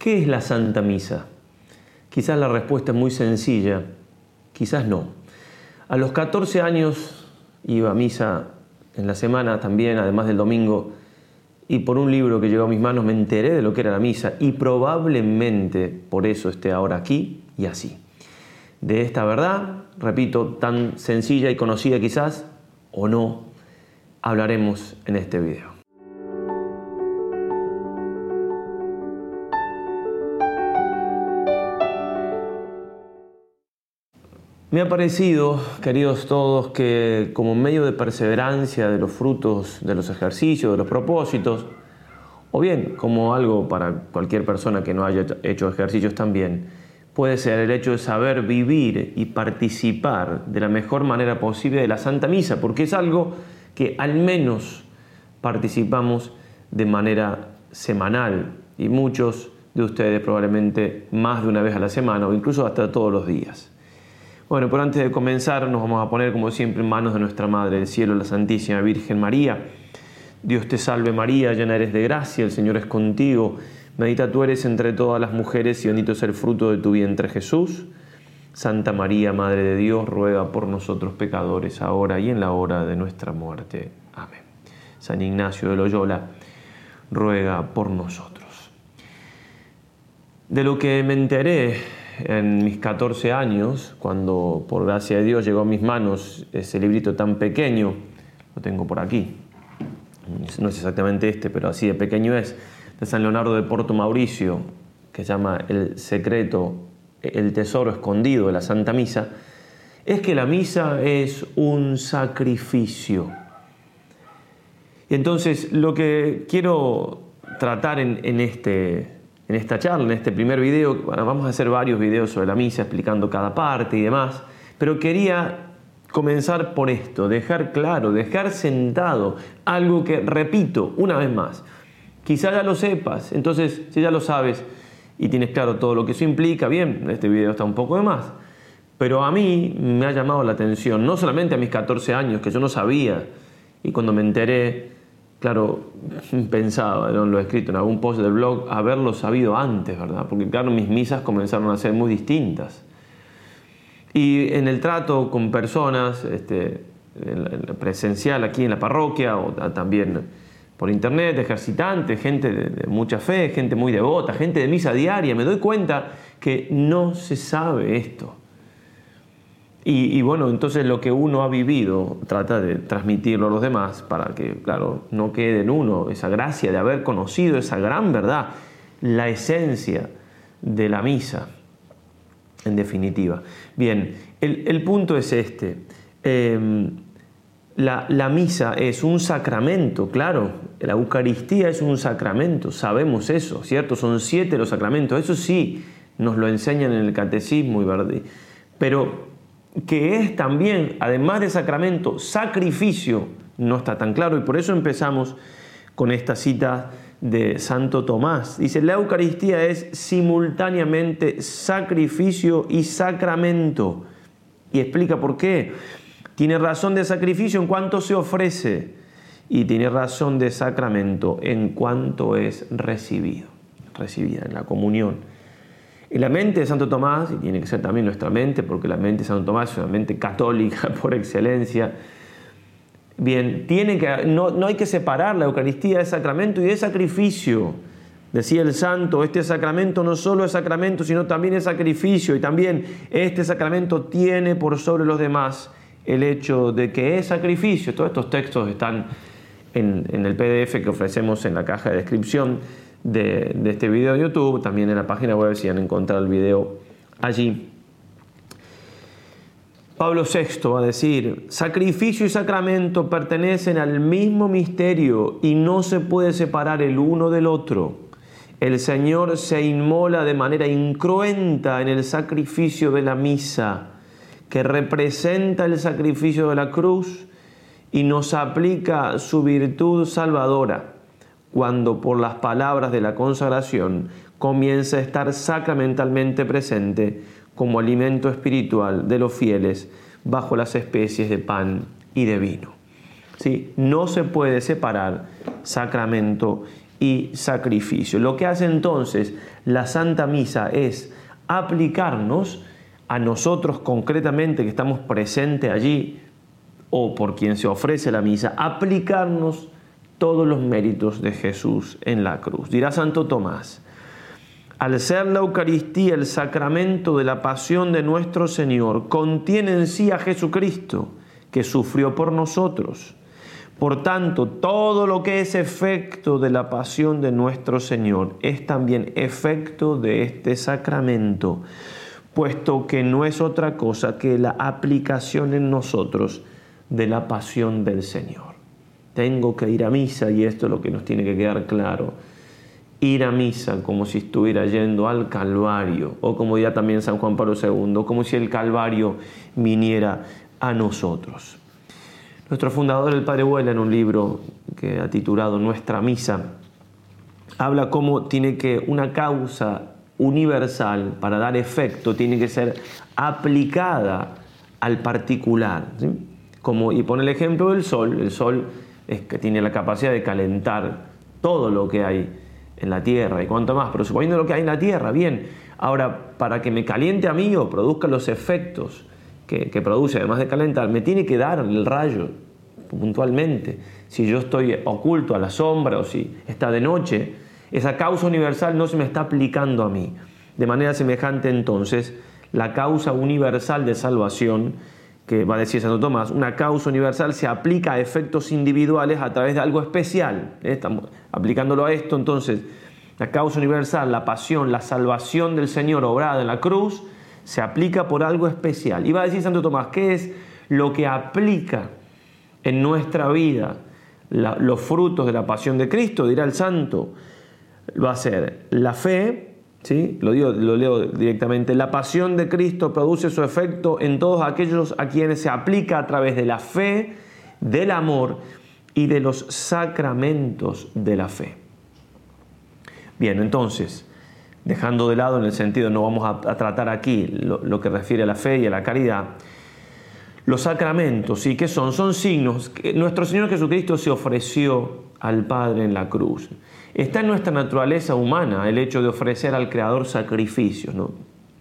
¿Qué es la Santa Misa? Quizás la respuesta es muy sencilla, quizás no. A los 14 años iba a misa en la semana también, además del domingo, y por un libro que llegó a mis manos me enteré de lo que era la misa y probablemente por eso esté ahora aquí y así. De esta verdad, repito, tan sencilla y conocida quizás, o no, hablaremos en este video. Me ha parecido, queridos todos, que como medio de perseverancia de los frutos de los ejercicios, de los propósitos, o bien como algo para cualquier persona que no haya hecho ejercicios también, puede ser el hecho de saber vivir y participar de la mejor manera posible de la Santa Misa, porque es algo que al menos participamos de manera semanal y muchos de ustedes probablemente más de una vez a la semana o incluso hasta todos los días. Bueno, pero antes de comenzar nos vamos a poner como siempre en manos de nuestra Madre del Cielo, la Santísima Virgen María. Dios te salve María, llena eres de gracia, el Señor es contigo. Medita tú eres entre todas las mujeres y bendito es el fruto de tu vientre Jesús. Santa María, Madre de Dios, ruega por nosotros pecadores, ahora y en la hora de nuestra muerte. Amén. San Ignacio de Loyola, ruega por nosotros. De lo que me enteré en mis 14 años, cuando por gracia de Dios llegó a mis manos ese librito tan pequeño, lo tengo por aquí, no es exactamente este, pero así de pequeño es, de San Leonardo de Porto Mauricio, que se llama El secreto, el tesoro escondido de la Santa Misa, es que la misa es un sacrificio. Y entonces lo que quiero tratar en, en este en esta charla, en este primer video. vamos a hacer varios videos sobre la misa explicando cada parte y demás, pero quería comenzar por esto, dejar claro, dejar sentado algo que, repito una vez más, quizá ya lo sepas, entonces si ya lo sabes y tienes claro todo lo que eso implica, bien, este video está un poco de más, pero a mí me ha llamado la atención, no solamente a mis 14 años, que yo no sabía, y cuando me enteré, claro, pensaba, lo he escrito en algún post del blog, haberlo sabido antes, ¿verdad? Porque claro, mis misas comenzaron a ser muy distintas. Y en el trato con personas, este, presencial aquí en la parroquia o también por internet, ejercitantes, gente de mucha fe, gente muy devota, gente de misa diaria, me doy cuenta que no se sabe esto. Y, bueno, entonces lo que uno ha vivido trata de transmitirlo a los demás para que, claro, no quede en uno esa gracia de haber conocido esa gran verdad, la esencia de la misa, en definitiva. Bien, el, punto es este. Em, la, la, misa es un sacramento, claro, la Eucaristía es un sacramento, sabemos eso, ¿cierto? Son siete los sacramentos, eso sí, nos lo enseñan en el catecismo, y pero que es también, además de sacramento, sacrificio, no está tan claro y por eso empezamos con esta cita de Santo Tomás. Dice, la Eucaristía es simultáneamente sacrificio y sacramento. Y explica por qué. Tiene razón de sacrificio en cuanto se ofrece y tiene razón de sacramento en cuanto es recibido, recibida en la comunión. En la mente de Santo Tomás, y tiene que ser también nuestra mente, porque la mente de Santo Tomás es una mente católica por excelencia, bien, tiene que, no, no hay que separar la Eucaristía de sacramento y de sacrificio. Decía el santo, este sacramento no solo es sacramento, sino también es sacrificio. Y también este sacramento tiene por sobre los demás el hecho de que es sacrificio. Todos estos textos están en, en el PDF que ofrecemos en la caja de descripción de, este video de YouTube, también en la página web si han encontrado el video allí. Pablo VI va a decir, sacrificio y sacramento pertenecen al mismo misterio y no se puede separar el uno del otro. El Señor se inmola de manera incruenta en el sacrificio de la misa, que representa el sacrificio de la cruz y nos aplica su virtud salvadora cuando por las palabras de la consagración comienza a estar sacramentalmente presente como alimento espiritual de los fieles bajo las especies de pan y de vino. ¿Sí? No se puede separar sacramento y sacrificio. Lo que hace entonces la Santa Misa es aplicarnos a nosotros concretamente que estamos presentes allí o por quien se ofrece la misa, aplicarnos todos los méritos de Jesús en la cruz. Dirá Santo Tomás, al ser la Eucaristía el sacramento de la pasión de nuestro Señor, contiene en sí a Jesucristo, que sufrió por nosotros. Por tanto, todo lo que es efecto de la pasión de nuestro Señor es también efecto de este sacramento, puesto que no es otra cosa que la aplicación en nosotros de la pasión del Señor. Tengo que ir a misa y esto es lo que nos tiene que quedar claro ir a misa como si estuviera yendo al Calvario, o como diría también San Juan Pablo II, como si el Calvario viniera a nosotros. Nuestro fundador, el Padre Huela, en un libro que ha titulado Nuestra Misa, habla cómo tiene que una causa universal para dar efecto tiene que ser aplicada al particular. Como, y pone el ejemplo del sol, el sol es que tiene la capacidad de calentar todo lo que hay en la tierra y cuanto más, pero suponiendo lo que hay en la tierra, bien. Ahora, para que me caliente a mí o produzca los efectos que, que produce, además de calentar, me tiene que dar el rayo puntualmente. Si yo estoy oculto a la sombra o si está de noche, esa causa universal no se me está aplicando a mí. De manera semejante entonces, la causa universal de salvación que va a decir Santo Tomás, una causa universal se aplica a efectos individuales a través de algo especial. ¿eh? Estamos aplicándolo a esto, entonces, la causa universal, la pasión, la salvación del Señor obrada en la cruz, se aplica por algo especial. Y va a decir Santo Tomás, ¿qué es lo que aplica en nuestra vida los frutos de la pasión de Cristo? Dirá el santo, va a ser la fe, lo, digo, lo leo directamente. La pasión de Cristo produce su efecto en todos aquellos a quienes se aplica a través de la fe, del amor y de los sacramentos de la fe. Bien, entonces, dejando de lado en el sentido, no vamos a, tratar aquí lo, que refiere a la fe y a la caridad, los sacramentos, ¿sí? ¿Qué son? Son signos que nuestro Señor Jesucristo se ofreció al Padre en la cruz. Está en nuestra naturaleza humana el hecho de ofrecer al Creador sacrificios.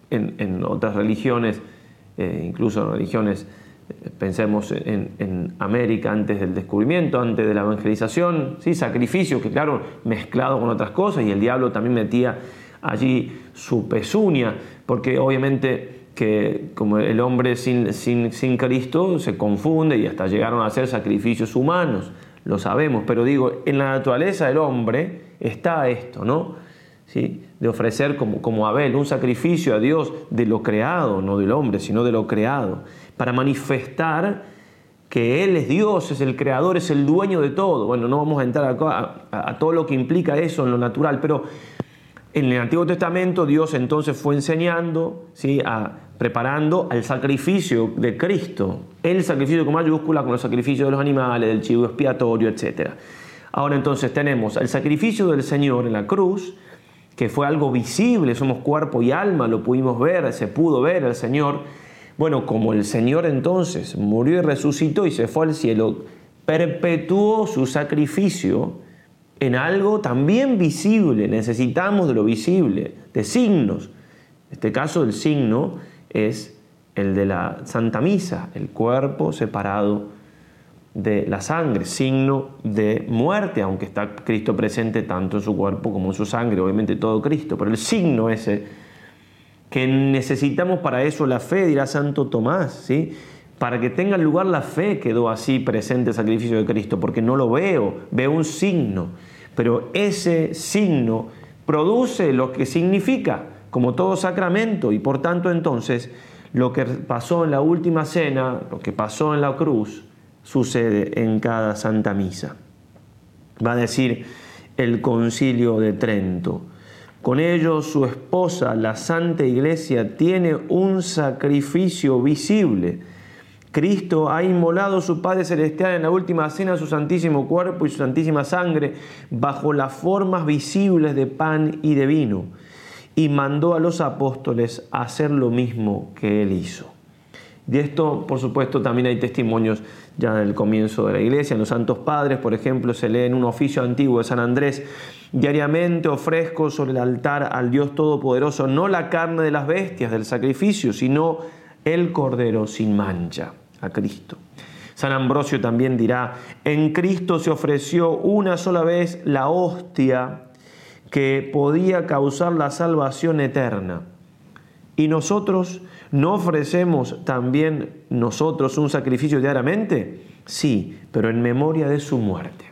En, otras religiones, eh, incluso en religiones, eh, pensemos en, América antes del descubrimiento, antes de la evangelización, ¿sí? sacrificios que claro, mezclado con otras cosas, y el diablo también metía allí su pezuña, porque obviamente que como el hombre sin, sin, sin Cristo se confunde y hasta llegaron a hacer sacrificios humanos lo sabemos, pero digo, en la naturaleza del hombre está esto, ¿no? ¿Sí? De ofrecer como, como Abel un sacrificio a Dios de lo creado, no del hombre, sino de lo creado, para manifestar que Él es Dios, es el creador, es el dueño de todo. Bueno, no vamos a entrar a, a todo lo que implica eso en lo natural, pero en el Antiguo Testamento Dios entonces fue enseñando, ¿sí? a, preparando al sacrificio de Cristo, el sacrificio con mayúscula con los sacrificios de los animales, del chivo expiatorio, etc. Ahora entonces tenemos el sacrificio del Señor en la cruz, que fue algo visible, somos cuerpo y alma, lo pudimos ver, se pudo ver el Señor. Bueno, como el Señor entonces murió y resucitó y se fue al cielo, perpetuó su sacrificio en algo también visible. Necesitamos de lo visible, de signos. En este caso, el signo es el de la Santa Misa, el cuerpo separado de la sangre, signo de muerte, aunque está Cristo presente tanto en su cuerpo como en su sangre, obviamente todo Cristo, pero el signo ese que necesitamos para eso la fe, dirá Santo Tomás, ¿sí? Para que tenga lugar la fe quedó así presente el sacrificio de Cristo, porque no lo veo, veo un signo pero ese signo produce lo que significa, como todo sacramento, y por tanto entonces lo que pasó en la última cena, lo que pasó en la cruz, sucede en cada Santa Misa. Va a decir el concilio de Trento. Con ello su esposa, la Santa Iglesia, tiene un sacrificio visible Cristo ha inmolado su Padre Celestial en la última cena su santísimo cuerpo y su santísima sangre bajo las formas visibles de pan y de vino y mandó a los apóstoles a hacer lo mismo que él hizo. De esto, por supuesto, también hay testimonios ya del comienzo de la iglesia. En los Santos Padres, por ejemplo, se lee en un oficio antiguo de San Andrés Diariamente ofrezco sobre el altar al Dios Todopoderoso no la carne de las bestias del sacrificio, sino el cordero sin mancha, a Cristo. San Ambrosio también dirá, en Cristo se ofreció una sola vez la hostia que podía causar la salvación eterna. Y nosotros no ofrecemos también nosotros un sacrificio diariamente, sí, pero en memoria de su muerte.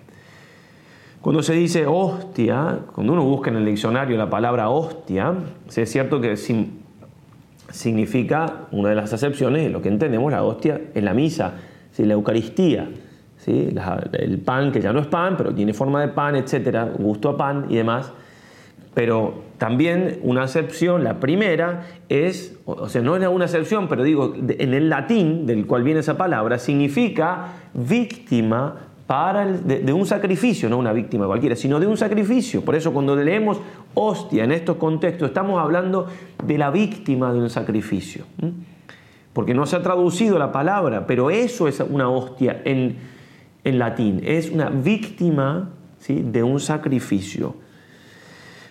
Cuando se dice hostia, cuando uno busca en el diccionario la palabra hostia, es cierto que significa, una de las acepciones lo que entendemos la hostia en la misa, la Eucaristía, ¿sí? el pan que ya no es pan, pero tiene forma de pan, etcétera, gusto a pan y demás. Pero también una acepción, la primera, es, o sea, no es una acepción, pero digo, en el latín, del cual viene esa palabra, significa víctima de, un sacrificio, no una víctima cualquiera, sino de un sacrificio. Por eso cuando leemos hostia en estos contextos, estamos hablando de la víctima de un sacrificio porque no se ha traducido la palabra, pero eso es una hostia en, latín, es una víctima de un sacrificio.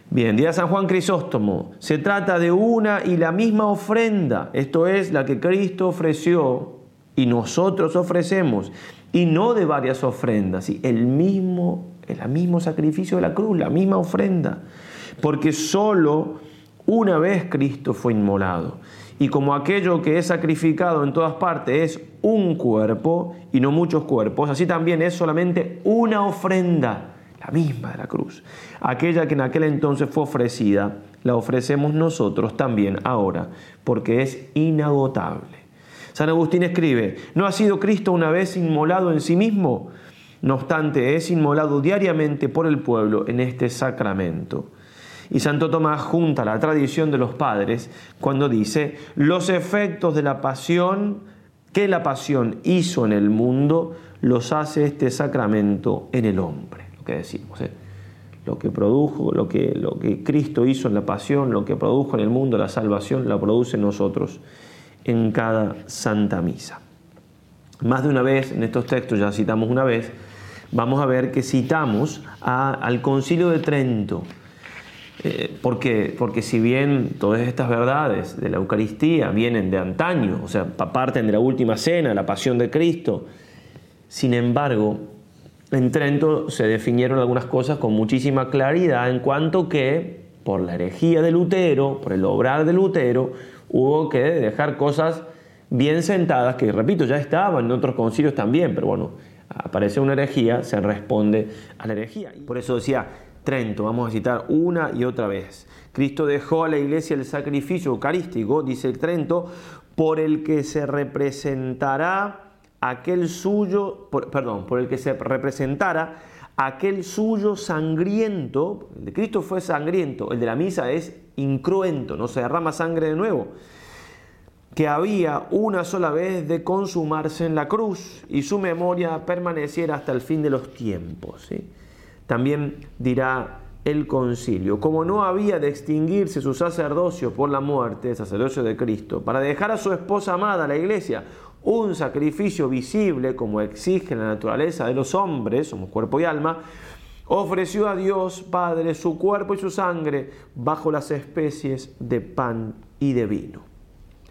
Bien, dirá San Juan Crisóstomo, se trata de una y la misma ofrenda, esto es la que Cristo ofreció y nosotros ofrecemos, y no de varias ofrendas, ¿sí? el, mismo, el mismo sacrificio de la cruz, la misma ofrenda, porque solo una vez Cristo fue inmolado. Y como aquello que es sacrificado en todas partes es un cuerpo y no muchos cuerpos, así también es solamente una ofrenda, la misma de la cruz. Aquella que en aquel entonces fue ofrecida, la ofrecemos nosotros también ahora, porque es inagotable. San Agustín escribe, ¿no ha sido Cristo una vez inmolado en sí mismo? No obstante, es inmolado diariamente por el pueblo en este sacramento. Y Santo Tomás junta la tradición de los padres cuando dice, los efectos de la pasión que la pasión hizo en el mundo, los hace este sacramento en el hombre. Que decimos, ¿eh? lo que produjo, lo que, lo que Cristo hizo en la pasión, lo que produjo en el mundo la salvación, la produce en nosotros en cada santa misa. Más de una vez, en estos textos ya citamos una vez, vamos a ver que citamos al concilio de Trento, eh, porque, porque si bien todas estas verdades de la Eucaristía vienen de antaño, o sea, parten de la última cena, la pasión de Cristo, sin embargo, en Trento se definieron algunas cosas con muchísima claridad en cuanto que por la herejía de Lutero, por el obrar de Lutero, hubo que dejar cosas bien sentadas que, repito, ya estaban en otros concilios también, pero bueno, aparece una herejía, se responde a la herejía. Por eso decía, Trento, vamos a citar una y otra vez. Cristo dejó a la iglesia el sacrificio eucarístico, dice el Trento, por el que se representará aquel suyo, perdón, por el que se representara aquel suyo sangriento, el de Cristo fue sangriento, el de la misa es incruento, no se derrama sangre de nuevo, que había una sola vez de consumarse en la cruz y su memoria permaneciera hasta el fin de los tiempos. ¿sí? También dirá el concilio, como no había de extinguirse su sacerdocio por la muerte, el sacerdocio de Cristo, para dejar a su esposa amada, la iglesia, un sacrificio visible como exige la naturaleza de los hombres, somos cuerpo y alma, ofreció a Dios Padre su cuerpo y su sangre bajo las especies de pan y de vino.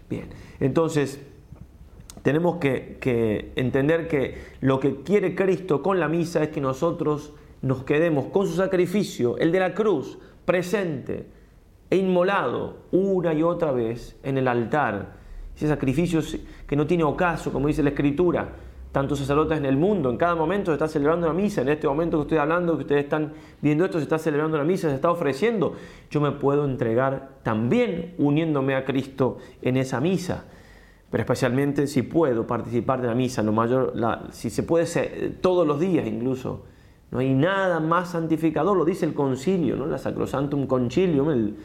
Bien, entonces tenemos que, que entender que lo que quiere Cristo con la misa es que nosotros nos quedemos con su sacrificio, el de la cruz, presente e inmolado una y otra vez en el altar. Ese sacrificio que no tiene ocaso, como dice la Escritura. Tantos sacerdotes en el mundo, en cada momento se está celebrando la misa. En este momento que estoy hablando, que ustedes están viendo esto, se está celebrando la misa, se está ofreciendo. Yo me puedo entregar también uniéndome a Cristo en esa misa pero especialmente si puedo participar de la misa, lo mayor, si se puede ser, todos los días incluso, no hay nada más santificador, lo dice el concilio, ¿no? la Sacrosantum Concilium, el,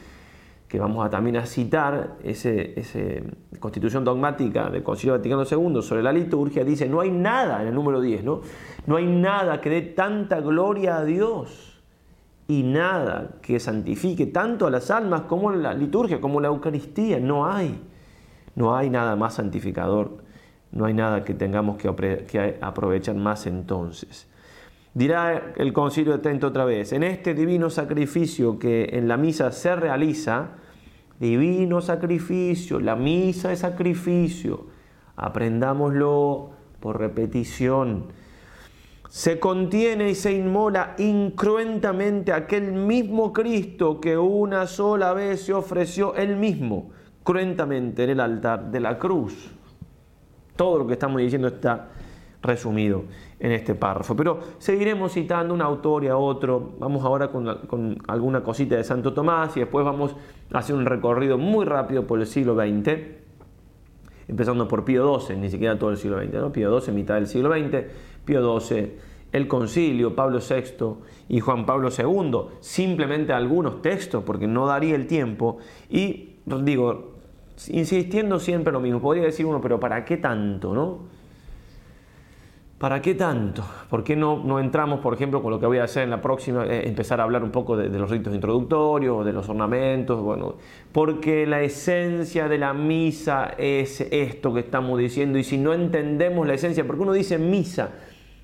que vamos a también a citar, esa ese constitución dogmática del Concilio Vaticano II sobre la liturgia, dice, no hay nada, en el número 10, ¿no? no hay nada que dé tanta gloria a Dios y nada que santifique tanto a las almas como la liturgia, como la Eucaristía, no hay. No hay nada más santificador, no hay nada que tengamos que aprovechar más entonces. Dirá el concilio de Trento otra vez, en este divino sacrificio que en la misa se realiza, divino sacrificio, la misa es sacrificio, aprendámoslo por repetición, se contiene y se inmola incruentamente aquel mismo Cristo que una sola vez se ofreció él mismo, cruentamente en el altar de la cruz. Todo lo que estamos diciendo está resumido en este párrafo. Pero seguiremos citando un autor y a otro. Vamos ahora con, alguna cosita de Santo Tomás y después vamos a hacer un recorrido muy rápido por el siglo XX, empezando por Pío XII, ni siquiera todo el siglo XX, ¿no? Pío XII, mitad del siglo XX, Pío XII, el concilio, Pablo VI y Juan Pablo II, simplemente algunos textos, porque no daría el tiempo, y digo, insistiendo siempre lo mismo, podría decir uno, pero ¿para qué tanto, no? ¿Para qué tanto? ¿Por qué no, no, entramos, por ejemplo, con lo que voy a hacer en la próxima, eh, empezar a hablar un poco de, los ritos introductorios, de los ornamentos? Bueno, porque la esencia de la misa es esto que estamos diciendo y si no entendemos la esencia, porque uno dice misa,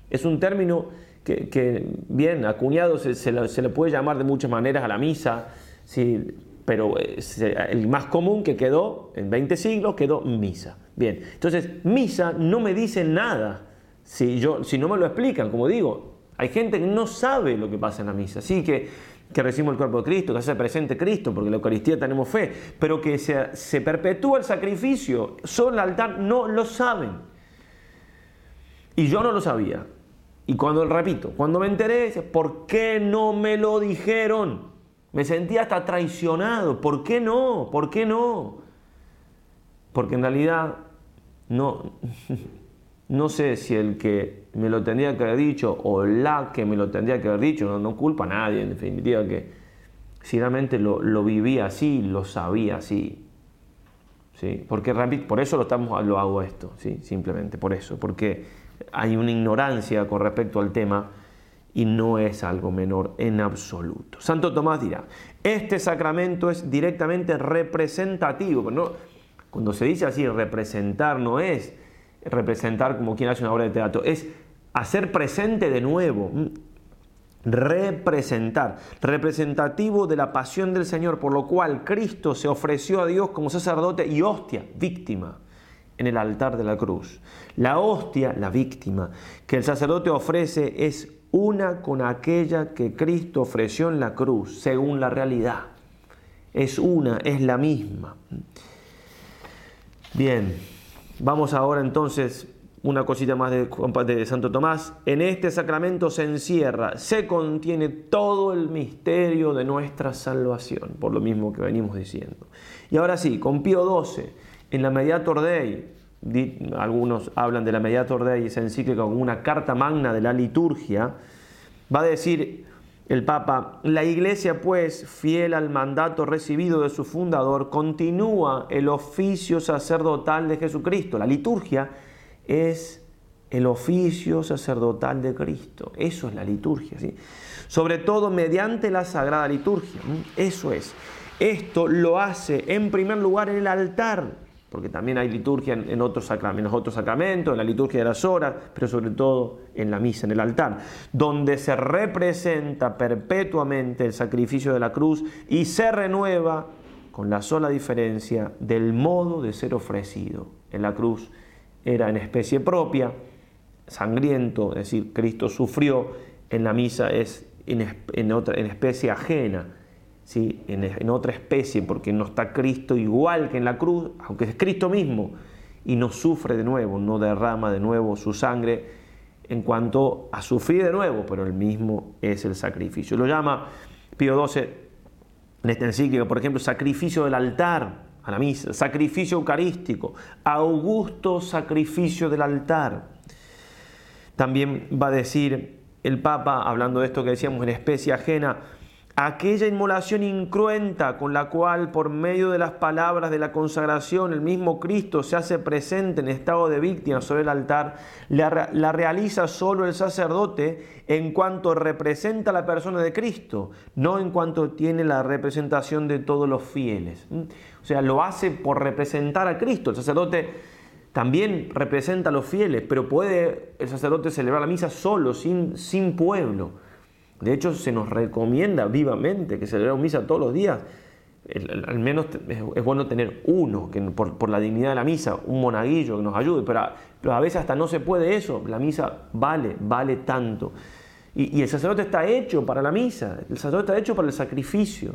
es un término que, bien, acuñado se, se, le, puede llamar de muchas maneras a la misa, sí, pero el más común que quedó en 20 siglos quedó misa. Bien, entonces misa no me dice nada si, yo, si no me lo explican, como digo, hay gente que no sabe lo que pasa en la misa, sí que, que recibimos el cuerpo de Cristo, que se presente Cristo, porque en la Eucaristía tenemos fe, pero que se, se perpetúa el sacrificio sobre el altar, no lo saben. Y yo no lo sabía. Y cuando, repito, cuando me enteré, ¿por qué no me lo dijeron? Me sentía hasta traicionado. ¿Por qué no? ¿Por qué no? Porque en realidad no, no sé si el que me lo tendría que haber dicho o la que me lo tendría que haber dicho, no, culpa a nadie, en definitiva, que si realmente lo, vivía así, lo sabía así. ¿sí? Porque por eso lo, estamos, lo hago esto, ¿sí? simplemente por eso, porque hay una ignorancia con respecto al tema y no es algo menor en absoluto. Santo Tomás dirá, este sacramento es directamente representativo, no, cuando se dice así, representar no es representar como quien hace una obra de teatro, es hacer presente de nuevo, representar, representativo de la pasión del Señor, por lo cual Cristo se ofreció a Dios como sacerdote y hostia, víctima, en el altar de la cruz. La hostia, la víctima, que el sacerdote ofrece es una con aquella que Cristo ofreció en la cruz, según la realidad. Es una, es la misma. Bien, Vamos ahora entonces, una cosita más de, Santo Tomás. En este sacramento se encierra, se contiene todo el misterio de nuestra salvación, por lo mismo que venimos diciendo. Y ahora sí, con Pío XII, en la Mediator Dei, algunos hablan de la Mediator Dei, esa encíclica como una carta magna de la liturgia, va a decir el Papa, la Iglesia pues, fiel al mandato recibido de su fundador, continúa el oficio sacerdotal de Jesucristo. La liturgia es el oficio sacerdotal de Cristo. Eso es la liturgia. ¿sí? Sobre todo mediante la sagrada liturgia. Eso es. Esto lo hace en primer lugar el altar porque también hay liturgia en, otros, sacramentos, otros sacramentos, en la liturgia de las horas, pero sobre todo en la misa, en el altar, donde se representa perpetuamente el sacrificio de la cruz y se renueva con la sola diferencia del modo de ser ofrecido. En la cruz era en especie propia, sangriento, es decir, Cristo sufrió, en la misa es en, otra, en especie ajena, en, otra especie, porque no está Cristo igual que en la cruz, aunque es Cristo mismo, y no sufre de nuevo, no derrama de nuevo su sangre en cuanto a sufrir de nuevo, pero el mismo es el sacrificio. Lo llama Pío XII en esta encíclica, por ejemplo, sacrificio del altar a la misa, sacrificio eucarístico, augusto sacrificio del altar. También va a decir el Papa, hablando de esto que decíamos en especie ajena, aquella inmolación incruenta con la cual por medio de las palabras de la consagración el mismo Cristo se hace presente en estado de víctima sobre el altar, la, realiza solo el sacerdote en cuanto representa la persona de Cristo, no en cuanto tiene la representación de todos los fieles. ¿Mm? O sea, lo hace por representar a Cristo. El sacerdote también representa a los fieles, pero puede el sacerdote celebrar la misa solo, sin, sin pueblo. De hecho, se nos recomienda vivamente que celebremos misa todos los días. al menos es, bueno tener uno, que por, la dignidad de la misa, un monaguillo que nos ayude, pero a, veces hasta no se puede eso. La misa vale, vale tanto. Y, el sacerdote está hecho para la misa, el sacerdote está hecho para el sacrificio,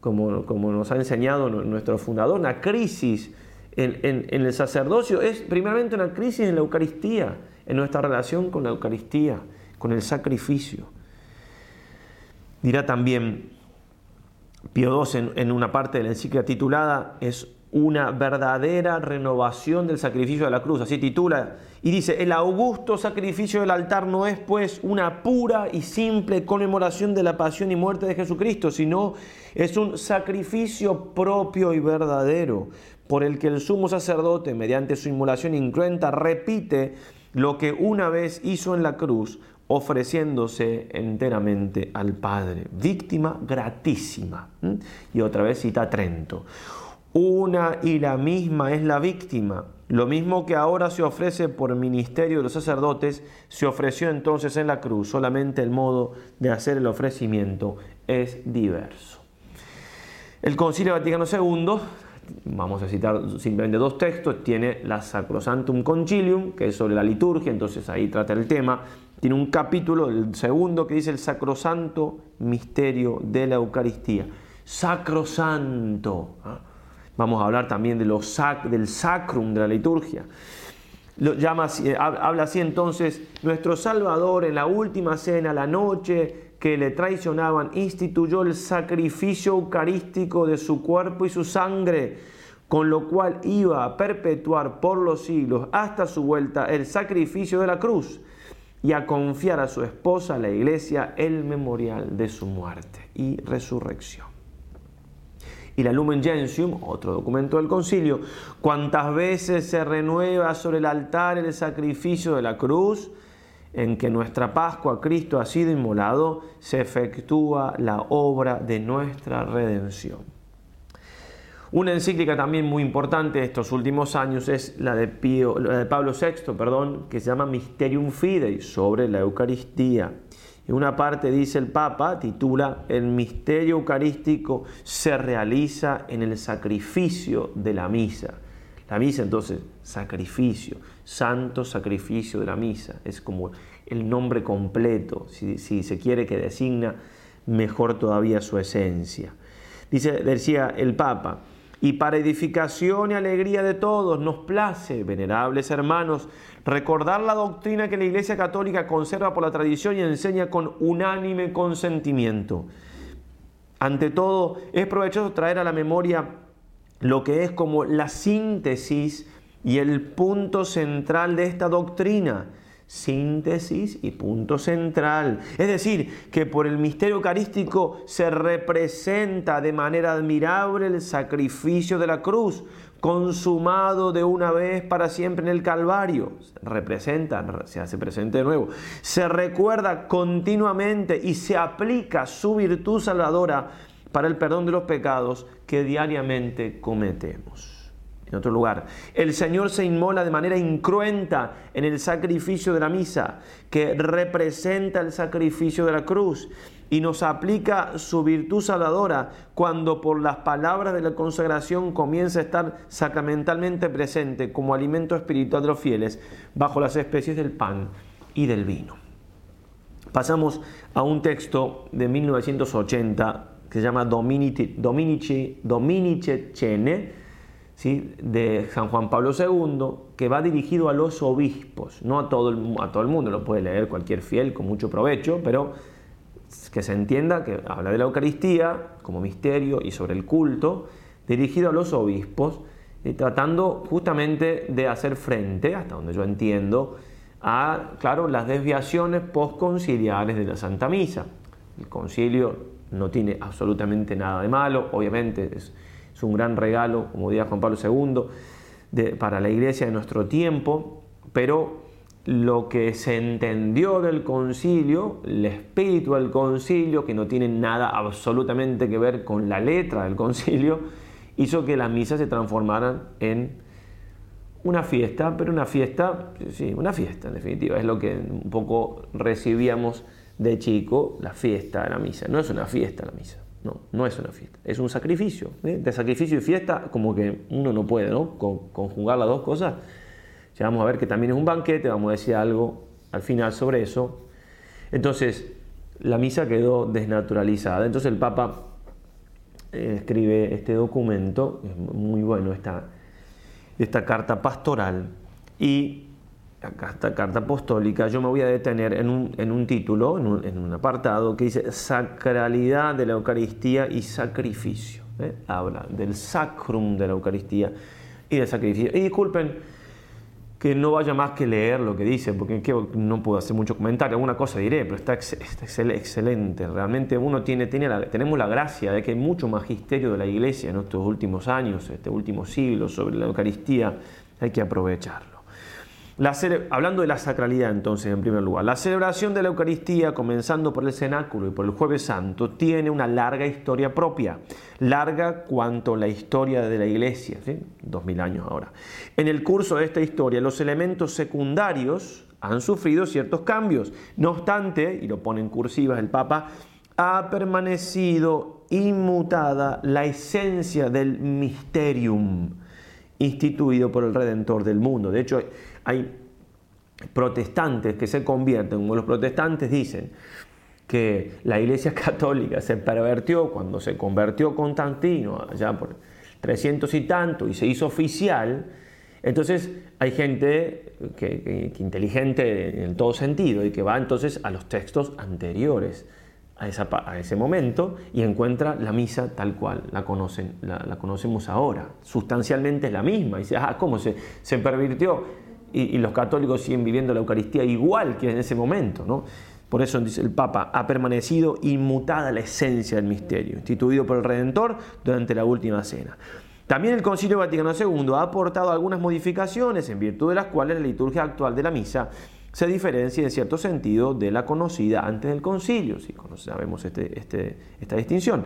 como, como nos ha enseñado nuestro fundador, una crisis en, en, el sacerdocio es primeramente una crisis en la Eucaristía, en nuestra relación con la Eucaristía, con el sacrificio. Dirá también Pío II en, una parte de la encíclica titulada es una verdadera renovación del sacrificio de la cruz, así titula, y dice, el augusto sacrificio del altar no es pues una pura y simple conmemoración de la pasión y muerte de Jesucristo, sino es un sacrificio propio y verdadero, por el que el sumo sacerdote, mediante su inmolación incruenta, repite lo que una vez hizo en la cruz, ofreciéndose enteramente al Padre, víctima gratísima. Y otra vez cita Trento. Una y la misma es la víctima. Lo mismo que ahora se ofrece por ministerio de los sacerdotes, se ofreció entonces en la cruz. Solamente el modo de hacer el ofrecimiento es diverso. El Concilio Vaticano II, vamos a citar simplemente dos textos, tiene la Sacrosantum Concilium, que es sobre la liturgia, entonces ahí trata el tema. Tiene un capítulo, el segundo, que dice el Sacrosanto Misterio de la Eucaristía. Sacrosanto. ¿ah? Vamos a hablar también de los del sacrum de la liturgia. Llama, eh, habla así entonces, nuestro Salvador en la última cena, la noche que le traicionaban, instituyó el sacrificio eucarístico de su cuerpo y su sangre, con lo cual iba a perpetuar por los siglos hasta su vuelta el sacrificio de la cruz y a confiar a su esposa, la iglesia, el memorial de su muerte y resurrección y la Lumen Gentium, otro documento del concilio, cuantas veces se renueva sobre el altar el sacrificio de la cruz, en que nuestra Pascua Cristo ha sido inmolado, se efectúa la obra de nuestra redención. Una encíclica también muy importante de estos últimos años es la de, Pío, Pablo VI, perdón, que se llama Mysterium Fidei, sobre la Eucaristía. En una parte dice el Papa, titula, el misterio eucarístico se realiza en el sacrificio de la misa. La misa entonces, sacrificio, santo sacrificio de la misa, es como el nombre completo, si, se quiere que designa mejor todavía su esencia. Dice, decía el Papa, y para edificación y alegría de todos nos place, venerables hermanos, recordar la doctrina que la Iglesia Católica conserva por la tradición y enseña con unánime consentimiento. Ante todo, es provechoso traer a la memoria lo que es como la síntesis y el punto central de esta doctrina síntesis y punto central. Es decir, que por el misterio eucarístico se representa de manera admirable el sacrificio de la cruz, consumado de una vez para siempre en el Calvario. Representa, se hace presente de nuevo. Se recuerda continuamente y se aplica su virtud salvadora para el perdón de los pecados que diariamente cometemos. En otro lugar, el Señor se inmola de manera incruenta en el sacrificio de la misa, que representa el sacrificio de la cruz, y nos aplica su virtud salvadora cuando por las palabras de la consagración comienza a estar sacramentalmente presente como alimento espiritual de los fieles bajo las especies del pan y del vino. Pasamos a un texto de 1980 que se llama Dominici, Dominici, Dominice Cene, de San Juan Pablo II, que va dirigido a los obispos, no a todo, el, a todo el mundo, lo puede leer cualquier fiel con mucho provecho, pero que se entienda que habla de la Eucaristía como misterio y sobre el culto, dirigido a los obispos, y tratando justamente de hacer frente, hasta donde yo entiendo, a claro, las desviaciones postconciliares de la Santa Misa. El concilio no tiene absolutamente nada de malo, obviamente es un gran regalo, como diría Juan Pablo II, para la iglesia de nuestro tiempo, pero lo que se entendió del concilio, el espíritu del concilio, que no tiene nada absolutamente que ver con la letra del concilio, hizo que las misas se transformaran en una fiesta, pero una fiesta, sí, una fiesta en definitiva, es lo que un poco recibíamos de chico, la fiesta de la misa. No es una fiesta la misa, no, no es una fiesta, es un sacrificio. De sacrificio y fiesta, como que uno no puede ¿no? conjugar las dos cosas. Ya vamos a ver que también es un banquete, vamos a decir algo al final sobre eso. Entonces, la misa quedó desnaturalizada. Entonces el Papa eh, escribe este documento, es muy bueno esta, esta carta pastoral, y esta carta apostólica, yo me voy a detener en un, en un título, en un, apartado que dice Sacralidad de la Eucaristía y Sacrificio. ¿eh? Habla del sacrum de la Eucaristía y del sacrificio. Y disculpen, que no vaya más que leer lo que dice, porque no puedo hacer mucho comentario, alguna cosa diré, pero está, excelente. Realmente uno tiene, la, tenemos la gracia de que hay mucho magisterio de la Iglesia en estos últimos años, este último siglo, sobre la Eucaristía, hay que hablando de la sacralidad entonces, en primer lugar, la celebración de la Eucaristía, comenzando por el cenáculo y por el jueves santo, tiene una larga historia propia, larga cuanto la historia de la Iglesia, dos mil años ahora. En el curso de esta historia, los elementos secundarios han sufrido ciertos cambios. No obstante, y lo pone en cursivas el Papa, ha permanecido inmutada la esencia del mysterium instituido por el Redentor del mundo. De hecho, hay protestantes que se convierten, como los protestantes dicen que la Iglesia Católica se pervertió cuando se convirtió Constantino, allá por 300 y tanto, y se hizo oficial, entonces hay gente que, inteligente en todo sentido y que va entonces a los textos anteriores a, ese momento y encuentra la misa tal cual la, conocen, la, conocemos ahora. Sustancialmente es la misma. Y dice, ah, ¿cómo se, se pervirtió? Y, los católicos siguen viviendo la Eucaristía igual que en ese momento. ¿no? Por eso dice el Papa, ha permanecido inmutada la esencia del misterio, instituido por el Redentor durante la última cena. También el Concilio Vaticano II ha aportado algunas modificaciones en virtud de las cuales la liturgia actual de la misa se diferencia en cierto sentido de la conocida antes del concilio, si sabemos este, este, esta distinción.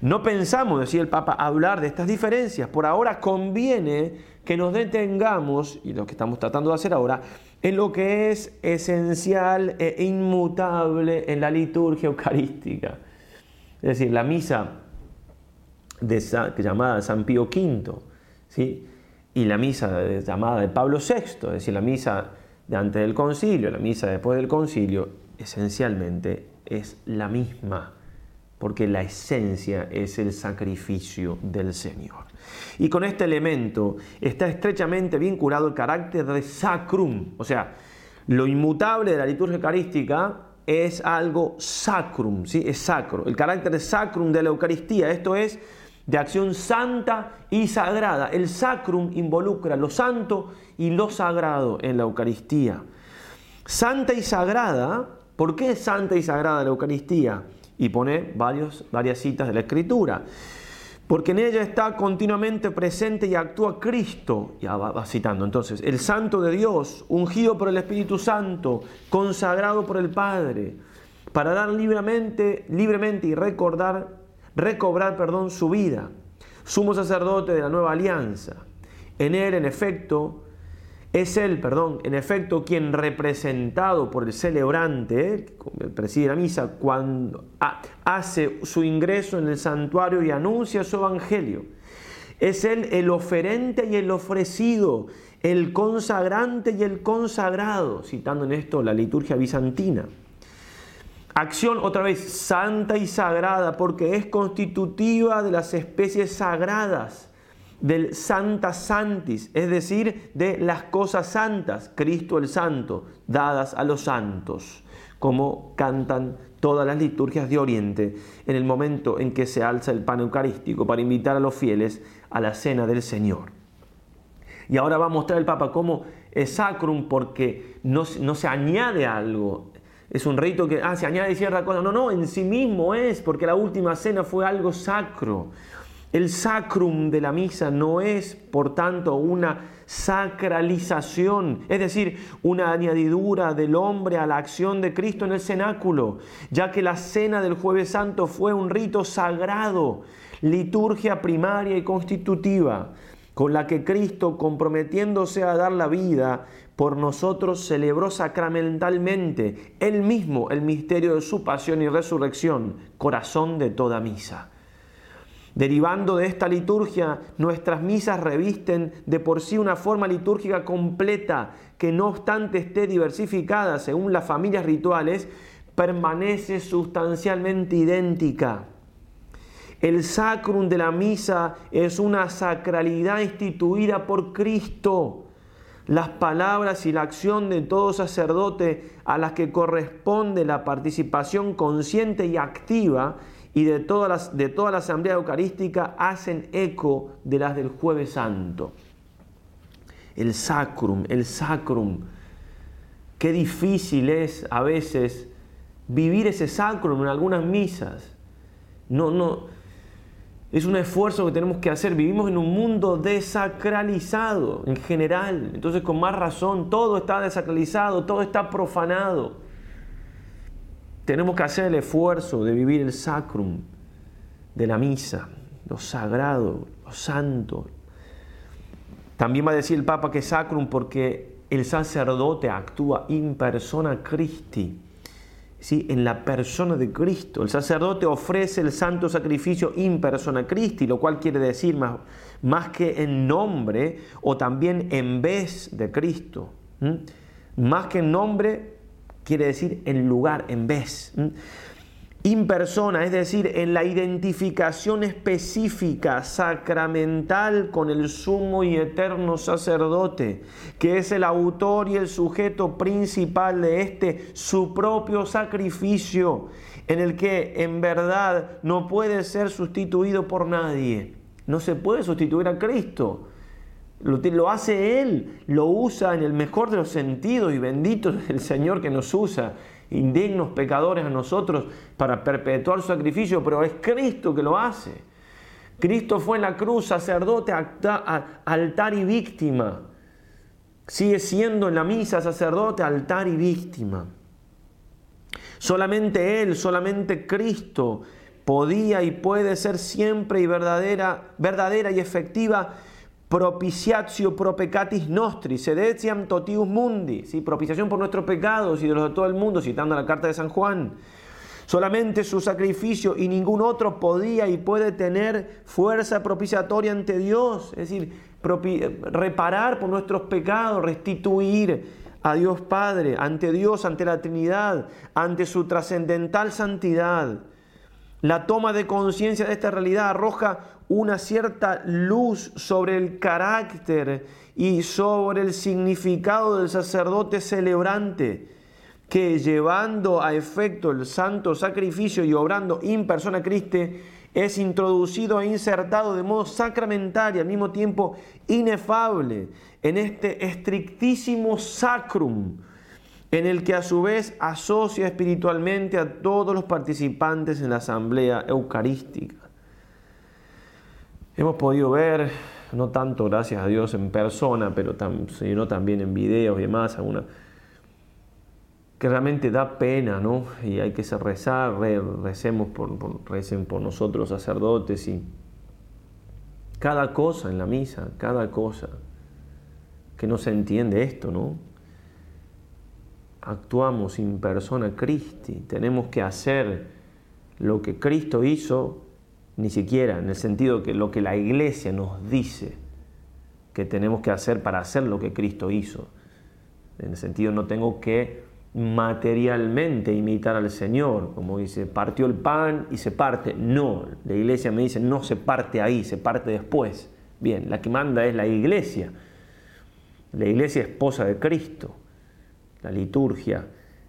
No pensamos, decía el Papa, hablar de estas diferencias. Por ahora conviene que nos detengamos, y lo que estamos tratando de hacer ahora, en lo que es esencial e inmutable en la liturgia eucarística. Es decir, la misa de, llamada San Pío V, ¿sí? y la misa llamada de Pablo VI, es decir, la misa de antes del concilio, la misa después del concilio, esencialmente es la misma, porque la esencia es el sacrificio del Señor. Y con este elemento está estrechamente vinculado el carácter de sacrum, o sea, lo inmutable de la liturgia eucarística es algo sacrum, ¿sí? es sacro. El carácter sacrum de la Eucaristía, esto es de acción santa y sagrada. El sacrum involucra lo santo y lo sagrado en la Eucaristía. Santa y sagrada, ¿por qué es santa y sagrada la Eucaristía? Y pone varias citas de la Escritura porque en ella está continuamente presente y actúa Cristo. Ya va, citando entonces, el Santo de Dios, ungido por el Espíritu Santo, consagrado por el Padre, para dar libremente, libremente y recordar, recobrar perdón, su vida, sumo sacerdote de la nueva alianza. En él, en efecto, es él, perdón, en efecto, quien representado por el celebrante, el preside la misa, cuando hace su ingreso en el santuario y anuncia su evangelio. Es él el oferente y el ofrecido, el consagrante y el consagrado, citando en esto la liturgia bizantina. Acción otra vez santa y sagrada porque es constitutiva de las especies sagradas del Santa Santis, es decir, de las cosas santas, Cristo el Santo, dadas a los santos, como cantan todas las liturgias de Oriente en el momento en que se alza el pan eucarístico para invitar a los fieles a la cena del Señor. Y ahora va a mostrar el Papa cómo es sacrum porque no, no se añade algo, es un rito que ah, se añade cierta cosa. No, no, en sí mismo es, porque la última cena fue algo sacro. El sacrum de la misa no es, por tanto, una sacralización, es decir, una añadidura del hombre a la acción de Cristo en el cenáculo, ya que la cena del jueves santo fue un rito sagrado, liturgia primaria y constitutiva, con la que Cristo, comprometiéndose a dar la vida por nosotros, celebró sacramentalmente él mismo el misterio de su pasión y resurrección, corazón de toda misa. Derivando de esta liturgia, nuestras misas revisten de por sí una forma litúrgica completa que no obstante esté diversificada según las familias rituales, permanece sustancialmente idéntica. El sacrum de la misa es una sacralidad instituida por Cristo. Las palabras y la acción de todo sacerdote a las que corresponde la participación consciente y activa y de, todas de toda la asamblea eucarística hacen eco de las del jueves santo. El sacrum, el sacrum. Qué difícil es a veces vivir ese sacrum en algunas misas. No, no, es un esfuerzo que tenemos que hacer. Vivimos en un mundo desacralizado en general. Entonces, con más razón, todo está desacralizado, todo está profanado. Tenemos que hacer el esfuerzo de vivir el sacrum de la misa, lo sagrado, lo santo. También va a decir el Papa que sacrum porque el sacerdote actúa in persona Christi, ¿sí? en la persona de Cristo. El sacerdote ofrece el santo sacrificio in persona Christi, lo cual quiere decir más, más que en nombre o también en vez de Cristo. Más que en nombre quiere decir en lugar, en vez. In persona, es decir, en la identificación específica, sacramental con el sumo y eterno sacerdote, que es el autor y el sujeto principal de este, su propio sacrificio, en el que en verdad no puede ser sustituido por nadie. No se puede sustituir a Cristo. Lo, hace Él, lo usa en el mejor de los sentidos y bendito es el Señor que nos usa, indignos pecadores a nosotros, para perpetuar su sacrificio, pero es Cristo que lo hace. Cristo fue en la cruz sacerdote, altar y víctima. Sigue siendo en la misa sacerdote, altar y víctima. Solamente Él, solamente Cristo podía y puede ser siempre y verdadera, verdadera y efectiva propiciatio pro peccatis nostri, sedetiam totius mundi, ¿sí? propiciación por nuestros pecados y de los de todo el mundo, citando la carta de San Juan. Solamente su sacrificio y ningún otro podía y puede tener fuerza propiciatoria ante Dios, es decir, reparar por nuestros pecados, restituir a Dios Padre, ante Dios, ante la Trinidad, ante su trascendental santidad. La toma de conciencia de esta realidad arroja una cierta luz sobre el carácter y sobre el significado del sacerdote celebrante, que llevando a efecto el santo sacrificio y obrando in persona Christi, es introducido e insertado de modo sacramental y al mismo tiempo inefable en este estrictísimo sacrum en el que a su vez asocia espiritualmente a todos los participantes en la asamblea eucarística. Hemos podido ver, no tanto gracias a Dios en persona, pero sino también en videos y demás, alguna, que realmente da pena, ¿no? Y hay que rezar, recemos por, recen por nosotros sacerdotes y cada cosa en la misa, cada cosa, que no se entiende esto, ¿no? Actuamos in persona Christi, tenemos que hacer lo que Cristo hizo, ni siquiera en el sentido que lo que la iglesia nos dice que tenemos que hacer para hacer lo que Cristo hizo. En el sentido no tengo que materialmente imitar al Señor, como dice, partió el pan y se parte. No, la iglesia me dice, no se parte ahí, se parte después. Bien, la que manda es la iglesia. La iglesia esposa de Cristo. La liturgia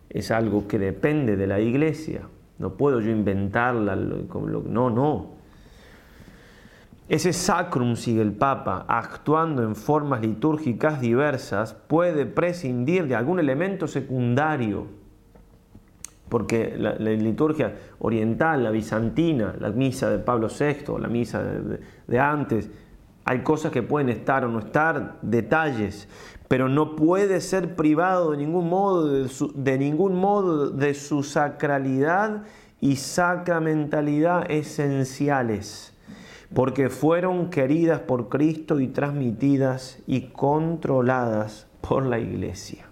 es algo que depende de la iglesia. No puedo yo inventarla. No, no. Ese sacrum, sigue el Papa, actuando en formas litúrgicas diversas, puede prescindir de algún elemento secundario. Porque la, liturgia oriental, la bizantina, la misa de Pablo VI, la misa de antes, hay cosas que pueden estar o no estar, detalles, pero no puede ser privado de ningún modo de su, de ningún modo de su sacralidad y sacramentalidad esenciales. porque fueron queridas por Cristo y transmitidas y controladas por la iglesia.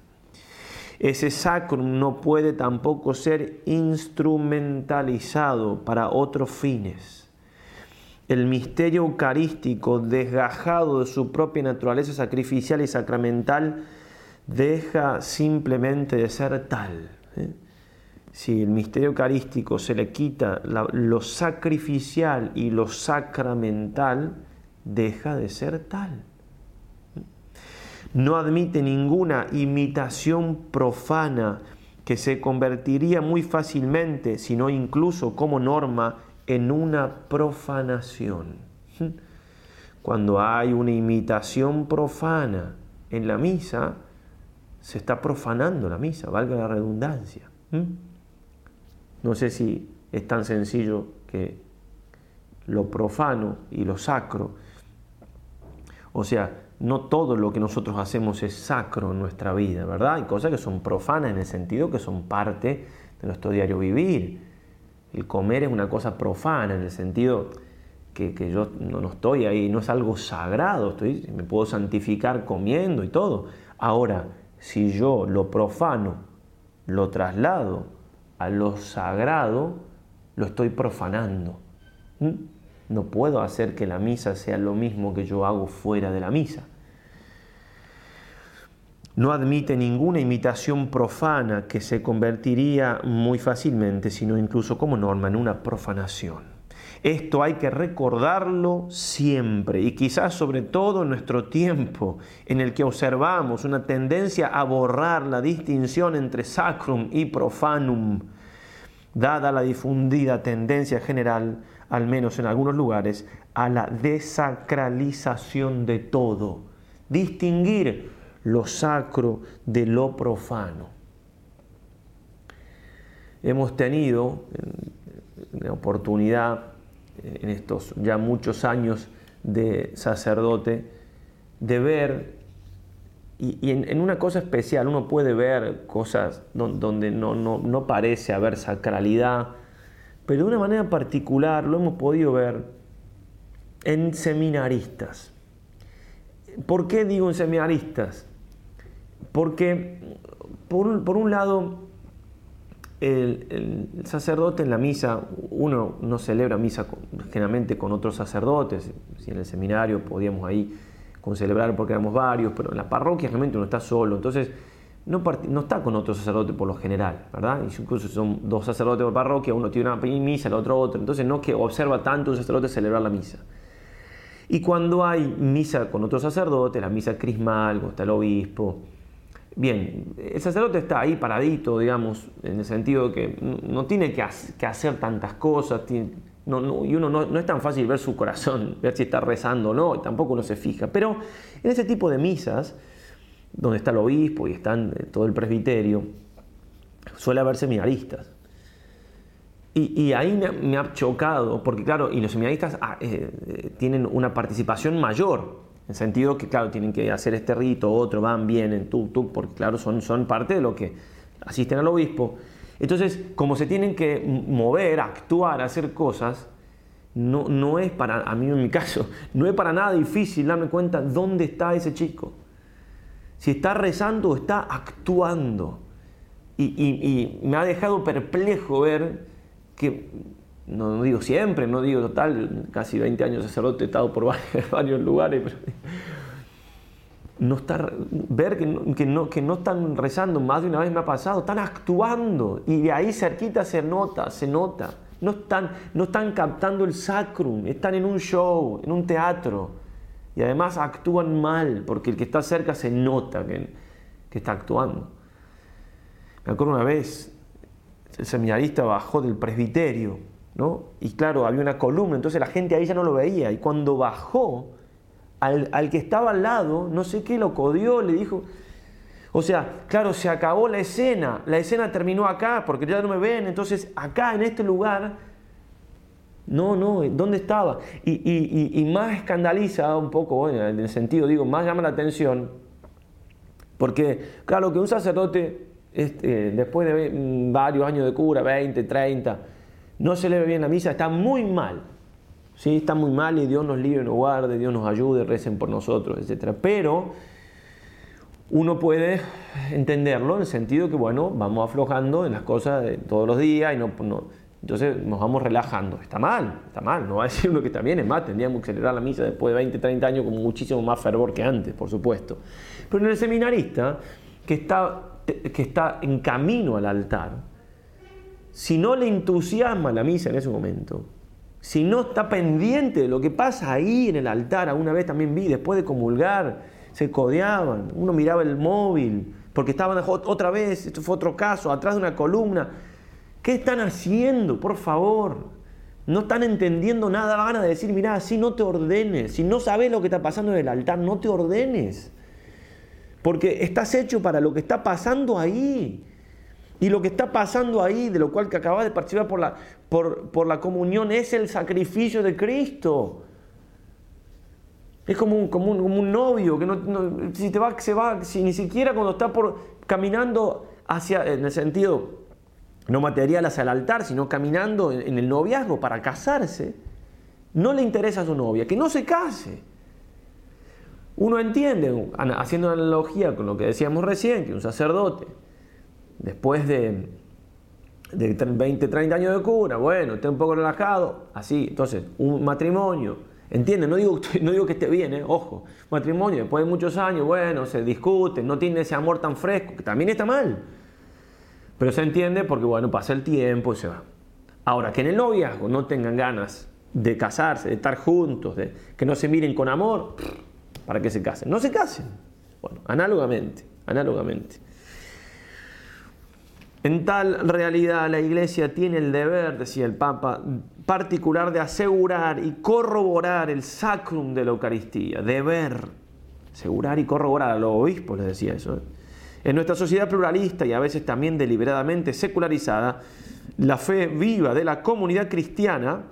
Ese sacrum no puede tampoco ser instrumentalizado para otros fines. El misterio eucarístico, desgajado de su propia naturaleza sacrificial y sacramental, deja simplemente de ser tal. ¿eh? Si el misterio eucarístico se le quita lo sacrificial y lo sacramental, deja de ser tal no admite ninguna imitación profana que se convertiría muy fácilmente, sino incluso como norma, en una profanación. Cuando hay una imitación profana en la misa, se está profanando la misa, valga la redundancia. No sé si es tan sencillo que lo profano y lo sacro, o sea, no todo lo que nosotros hacemos es sacro en nuestra vida, ¿verdad? Hay cosas que son profanas en el sentido que son parte de nuestro diario vivir. El comer es una cosa profana en el sentido que, yo no, estoy ahí, no es algo sagrado, estoy, me puedo santificar comiendo y todo. Ahora, si yo lo profano lo traslado a lo sagrado, lo estoy profanando. ¿Mm? No puedo hacer que la misa sea lo mismo que yo hago fuera de la misa. No admite ninguna imitación profana que se convertiría muy fácilmente, sino incluso como norma, en una profanación. Esto hay que recordarlo siempre y quizás sobre todo en nuestro tiempo en el que observamos una tendencia a borrar la distinción entre sacrum y profanum, dada la difundida tendencia general al menos en algunos lugares, a la desacralización de todo, distinguir lo sacro de lo profano. Hemos tenido la oportunidad en estos ya muchos años de sacerdote de ver, y, en, una cosa especial uno puede ver cosas donde no, no parece haber sacralidad, pero de una manera particular lo hemos podido ver en seminaristas. ¿Por qué digo en seminaristas? Porque, por, un lado, el, sacerdote en la misa, uno no celebra misa generalmente con otros sacerdotes, si en el seminario podíamos ahí con celebrar porque éramos varios, pero en la parroquia realmente uno está solo, entonces no, está con otro sacerdote por lo general, ¿verdad? Incluso son dos sacerdotes por parroquia, uno tiene una misa, el otro otra, entonces no que observa tanto un sacerdote celebrar la misa. Y cuando hay misa con otro sacerdote, la misa crismal, cuando está el obispo, bien, el sacerdote está ahí paradito, digamos, en el sentido de que no tiene que hacer tantas cosas, y uno no, es tan fácil ver su corazón, ver si está rezando o no, tampoco uno se fija. Pero en ese tipo de misas, donde está el obispo y están eh, todo el presbiterio, suele haber seminaristas. Y, ahí me, ha chocado, porque claro, y los seminaristas ah, eh, eh, tienen una participación mayor, en sentido que, claro, tienen que hacer este rito, otro, van, vienen, tú, tú, porque claro, son, son parte de lo que asisten al obispo. Entonces, como se tienen que mover, actuar, hacer cosas, no, no es para, a mí en mi caso, no es para nada difícil darme cuenta dónde está ese chico si está rezando o está actuando. Y, me ha dejado perplejo ver que, no, digo siempre, no digo total, casi 20 años sacerdote, he estado por varios, lugares, no está, ver que no, que no, que, están rezando, más de una vez me ha pasado, están actuando y de ahí cerquita se nota, se nota. No están, no están captando el sacrum, están en un show, en un teatro y además actúan mal, porque el que está cerca se nota que, está actuando. Me acuerdo una vez, el seminarista bajó del presbiterio, Y claro, había una columna, entonces la gente ahí ya no lo veía. Y cuando bajó, al, al que estaba al lado, no sé qué, lo codió, le dijo, o sea, claro, se acabó la escena, la escena terminó acá, porque ya no me ven, entonces acá en este lugar no, no, ¿dónde estaba? Y, más escandaliza un poco, en el sentido, digo, más llama la atención, porque, claro, que un sacerdote, este, después de varios años de cura, 20, 30, no ve bien la misa, está muy mal. Sí, está muy mal y Dios nos libre, nos guarde, Dios nos ayude, recen por nosotros, etc. Pero uno puede entenderlo en el sentido que, bueno, vamos aflojando en las cosas todos los días y no, entonces nos vamos relajando. Está mal, está mal, no va a decir uno que está bien, es más, tendríamos que celebrar la misa después de 20, 30 años con muchísimo más fervor que antes, por supuesto. Pero en el seminarista, que está, que está en camino al altar, si no le entusiasma la misa en ese momento, si no está pendiente de lo que pasa ahí en el altar, alguna vez también vi, después de comulgar, se codeaban, uno miraba el móvil, porque estaban otra vez, esto fue otro caso, atrás de una columna. ¿Qué están haciendo, por favor? No están entendiendo nada, van a decir, mira, si no te ordenes, si no sabes lo que está pasando en el altar, no te ordenes. Porque estás hecho para lo que está pasando ahí. Y lo que está pasando ahí, de lo cual que acabas de participar por la, por, por la comunión, es el sacrificio de Cristo. Es como un, como un, novio que no, si te va, se va, si ni siquiera cuando está por, caminando hacia, en el sentido no material hacia el altar, sino caminando en, el noviazgo para casarse, no le interesa a su novia, que no se case. Uno entiende, haciendo una analogía con lo que decíamos recién, que un sacerdote, después de, de 20, 30 años de cura, bueno, está un poco relajado, así, entonces, un matrimonio, Entiende, No digo, no digo que esté bien, ¿eh? ojo. Matrimonio, después de muchos años, bueno, se discute, no tiene ese amor tan fresco, que también está mal. Pero se entiende porque, bueno, pasa el tiempo y se va. Ahora, que en el noviazgo no tengan ganas de casarse, de estar juntos, que no se miren con amor, ¿para qué se casen? No se casen. Bueno, análogamente, análogamente. En tal realidad la Iglesia tiene el deber, decía el Papa, particular de asegurar y corroborar el sacrum de la Eucaristía. Deber, asegurar y corroborar. A los obispos les decía eso. ¿eh? En nuestra sociedad pluralista y a veces también deliberadamente secularizada, la fe viva de la comunidad cristiana,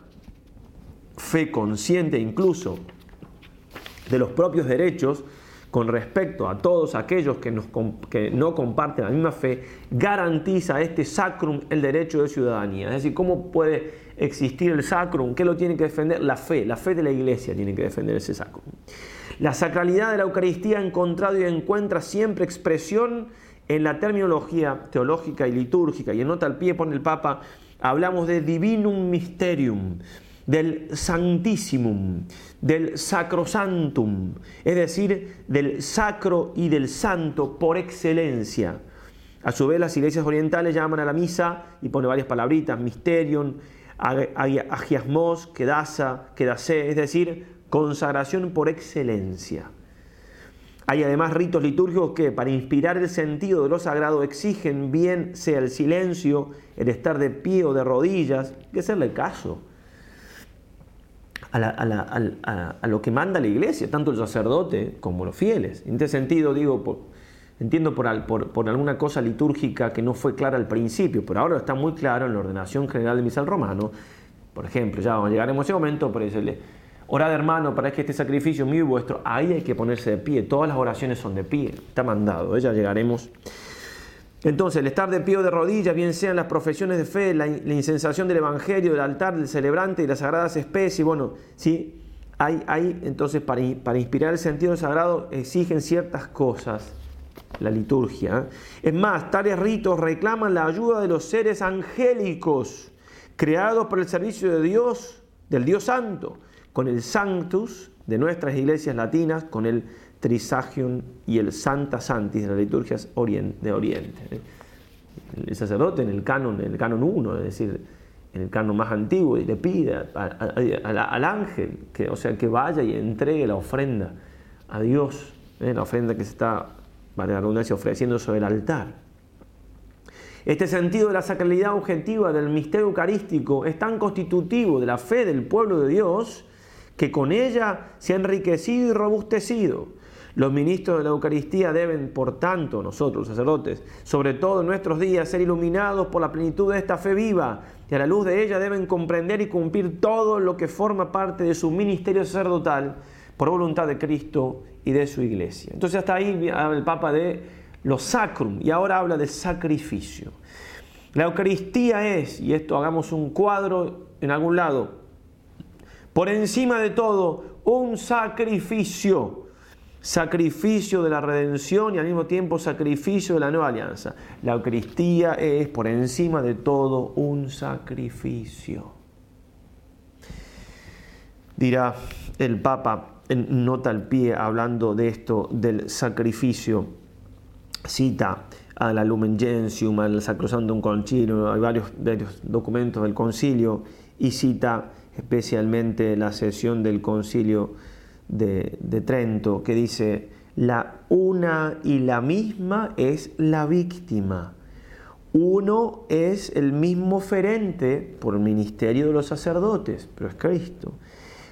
fe consciente incluso de los propios derechos, con respecto a todos aquellos que, no comparten la misma fe, garantiza este sacrum el derecho de ciudadanía. Es decir, ¿cómo puede existir el sacrum? ¿Qué lo tiene que defender? La fe, la fe de la iglesia tiene que defender ese sacrum. La sacralidad de la Eucaristía ha encontrado y encuentra siempre expresión en la terminología teológica y litúrgica. Y en nota al pie pone el Papa, hablamos de divinum mysterium, del Santissimum, del Sacrosantum, es decir, del sacro y del santo por excelencia. A su vez, las iglesias orientales llaman a la misa y pone varias palabritas, mysterium, agiasmos, kedasa, kedase, es decir, consagración por excelencia. Hay además ritos litúrgicos que, para inspirar el sentido de lo sagrado, exigen bien sea el silencio, el estar de pie o de rodillas, que hacerle caso a, lo que manda la iglesia, tanto el sacerdote como los fieles. En este sentido, digo, entiendo por, por, alguna cosa litúrgica que no fue clara al principio, pero ahora está muy claro en la ordenación general del misal romano. Por ejemplo, ya llegaremos a ese momento, pero decirle, orad hermano para que este sacrificio mío y vuestro, ahí hay que ponerse de pie, todas las oraciones son de pie, está mandado, ya llegaremos. Entonces, el estar de pie o de rodillas, bien sean las profesiones de fe, la, insensación del evangelio, del altar, del celebrante y las sagradas especies, bueno, sí, hay, hay entonces para, inspirar el sentido sagrado exigen ciertas cosas la liturgia. Es más, tales ritos reclaman la ayuda de los seres angélicos creados por el servicio de Dios, del Dios Santo, con el Sanctus de nuestras iglesias latinas, con el Y el Santa Santis de las liturgias de Oriente. El sacerdote en el canon, en el canon 1, es decir, en el canon más antiguo, y le pide al ángel que, o sea, que vaya y entregue la ofrenda a Dios, ¿eh? la ofrenda que se está, vale la redundancia, ofreciendo sobre el altar. Este sentido de la sacralidad objetiva del misterio eucarístico es tan constitutivo de la fe del pueblo de Dios que con ella se ha enriquecido y robustecido los ministros de la Eucaristía deben, por tanto, nosotros, sacerdotes, sobre todo en nuestros días, ser iluminados por la plenitud de esta fe viva y a la luz de ella deben comprender y cumplir todo lo que forma parte de su ministerio sacerdotal por voluntad de Cristo y de su iglesia. Entonces hasta ahí habla el Papa de lo sacrum y ahora habla de sacrificio. La Eucaristía es, y esto hagamos un cuadro en algún lado, Por encima de todo, un sacrificio sacrificio de la redención y al mismo tiempo sacrificio de la nueva alianza. La Eucaristía es por encima de todo un sacrificio. Dirá el Papa en nota al pie hablando de esto del sacrificio, cita a la Lumen Gentium, al Sacrosantum Concilio, hay varios, varios documentos del concilio y cita especialmente la sesión del concilio de, Trento que dice, la una y la misma es la víctima. Uno es el mismo ferente por el ministerio de los sacerdotes, pero es Cristo,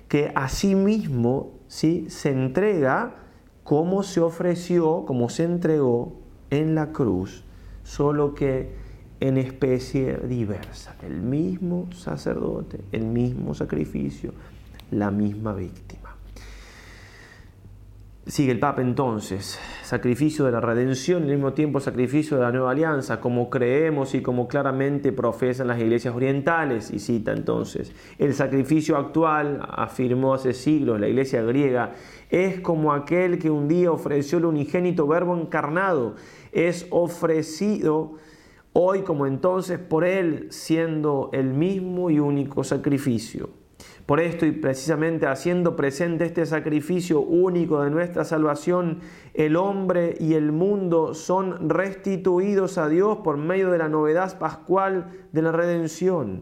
que asimismo ¿sí? se entrega como se ofreció, como se entregó en la cruz, solo que en especie diversa. El mismo sacerdote, el mismo sacrificio, la misma víctima. Sigue el Papa entonces, sacrificio de la redención y al mismo tiempo sacrificio de la nueva alianza, como creemos y como claramente profesan las iglesias orientales. Y cita entonces, el sacrificio actual, afirmó hace siglos la iglesia griega, es como aquel que un día ofreció el unigénito verbo encarnado, es ofrecido hoy como entonces por él, siendo el mismo y único sacrificio. Por esto y precisamente haciendo presente este sacrificio único de nuestra salvación, el hombre y el mundo son restituidos a Dios por medio de la novedad pascual de la redención.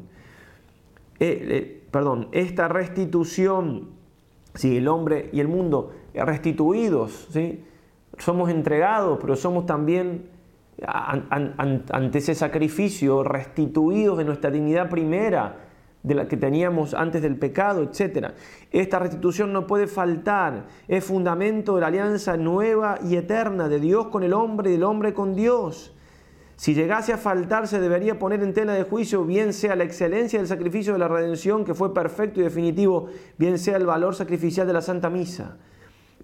Eh, eh, perdón, esta restitución, si el hombre y el mundo restituidos, ¿sí? somos entregados, pero somos también ante ese sacrificio restituidos de nuestra dignidad primera de la que teníamos antes del pecado, etc. Esta restitución no puede faltar, es fundamento de la alianza nueva y eterna de Dios con el hombre y del hombre con Dios. Si llegase a faltar, se debería poner en tela de juicio, bien sea la excelencia del sacrificio de la redención, que fue perfecto y definitivo, bien sea el valor sacrificial de la Santa Misa.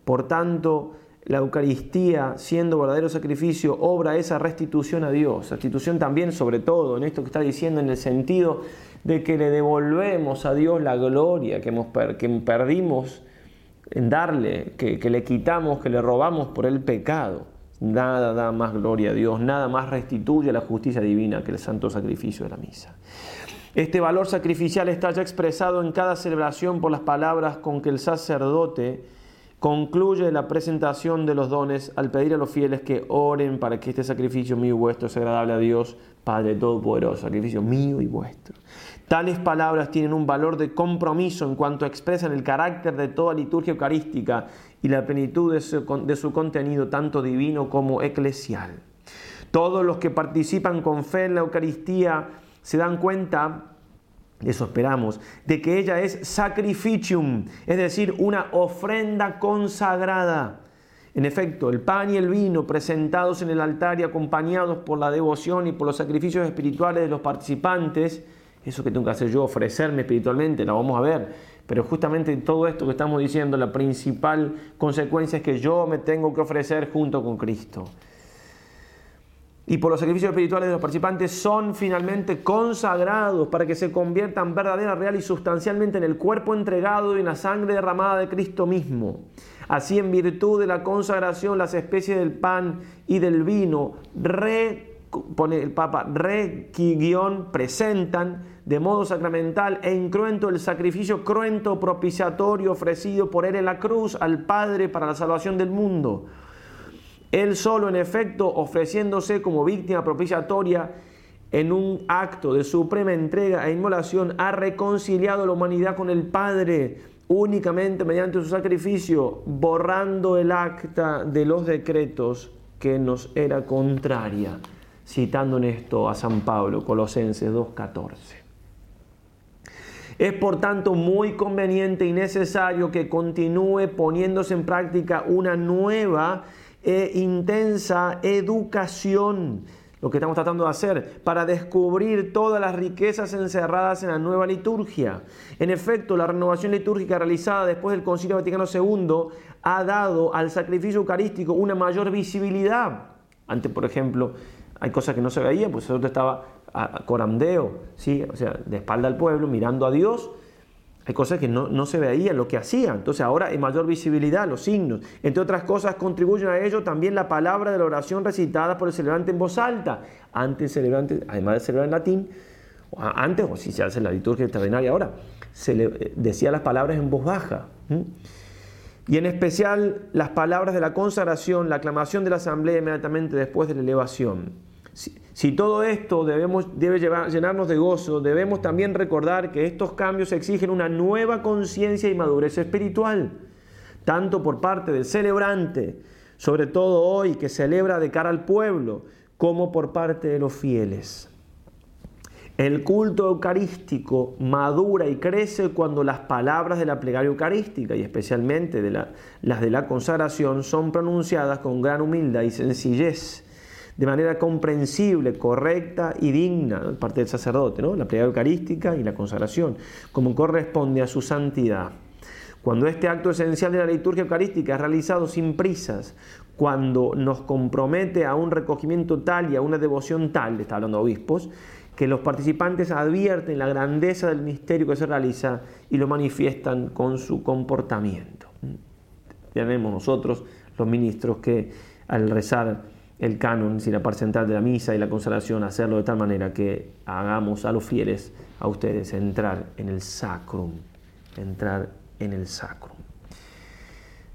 Por tanto, la Eucaristía, siendo verdadero sacrificio, obra esa restitución a Dios. Restitución también, sobre todo, en esto que está diciendo, en el sentido de que le devolvemos a Dios la gloria que, hemos que perdimos en darle, que, que le quitamos, que le robamos por el pecado. Nada da más gloria a Dios, nada más restituye la justicia divina que el santo sacrificio de la misa. Este valor sacrificial está ya expresado en cada celebración por las palabras con que el sacerdote concluye la presentación de los dones al pedir a los fieles que oren para que este sacrificio mío y vuestro sea agradable a Dios, Padre Todopoderoso, sacrificio mío y vuestro. Tales palabras tienen un valor de compromiso en cuanto expresan el carácter de toda liturgia eucarística y la plenitud de su, contenido, tanto divino como eclesial. Todos los que participan con fe en la Eucaristía se dan cuenta eso esperamos, de que ella es sacrificium, es decir, una ofrenda consagrada. En efecto, el pan y el vino presentados en el altar y acompañados por la devoción y por los sacrificios espirituales de los participantes, eso que tengo que hacer yo, ofrecerme espiritualmente, la vamos a ver, pero justamente todo esto que estamos diciendo, la principal consecuencia es que yo me tengo que ofrecer junto con Cristo y por los sacrificios espirituales de los participantes son finalmente consagrados para que se conviertan verdadera, real y sustancialmente en el cuerpo entregado y en la sangre derramada de Cristo mismo. Así, en virtud de la consagración, las especies del pan y del vino, re, pone el Papa, re, presentan de modo sacramental e incruento el sacrificio cruento propiciatorio ofrecido por él en la cruz al Padre para la salvación del mundo él solo, en efecto, ofreciéndose como víctima propiciatoria en un acto de suprema entrega e inmolación, ha reconciliado a la humanidad con el Padre únicamente mediante su sacrificio, borrando el acta de los decretos que nos era contraria, citando en esto a San Pablo, Colosenses 2.14. Es por tanto muy conveniente y necesario que continúe poniéndose en práctica una nueva e intensa educación, lo que estamos tratando de hacer, para descubrir todas las riquezas encerradas en la nueva liturgia. En efecto, la renovación litúrgica realizada después del Concilio Vaticano II ha dado al sacrificio eucarístico una mayor visibilidad. Antes, por ejemplo, hay cosas que no se veían, pues el estaba a corandeo, ¿sí? o sea, de espalda al pueblo, mirando a Dios, Hay cosas que no, se veían lo que hacían. Entonces ahora hay mayor visibilidad, los signos. Entre otras cosas contribuyen a ello también la palabra de la oración recitada por el celebrante en voz alta. Antes celebrante, además de celebrar en latín, antes, o si se hace la liturgia extraordinaria ahora, se le, decía las palabras en voz baja. Y en especial las palabras de la consagración, la aclamación de la asamblea inmediatamente después de la elevación. Si, todo esto debemos, debe llenarnos de gozo, debemos también recordar que estos cambios exigen una nueva conciencia y madurez espiritual, tanto por parte del celebrante, sobre todo hoy que celebra de cara al pueblo, como por parte de los fieles. El culto eucarístico madura y crece cuando las palabras de la plegaria eucarística y especialmente de las de la consagración son pronunciadas con gran humildad y sencillez de manera comprensible, correcta y digna, parte del sacerdote, ¿no? la plegaria eucarística y la consagración, como corresponde a su santidad. Cuando este acto esencial de la liturgia eucarística es realizado sin prisas, cuando nos compromete a un recogimiento tal y a una devoción tal, está hablando obispos, que los participantes advierten la grandeza del misterio que se realiza y lo manifiestan con su comportamiento. Tenemos nosotros, los ministros, que al rezar el canon, si la parte central de la misa y la consagración, hacerlo de tal manera que hagamos a los fieles, a ustedes, entrar en el sacrum, entrar en el sacrum.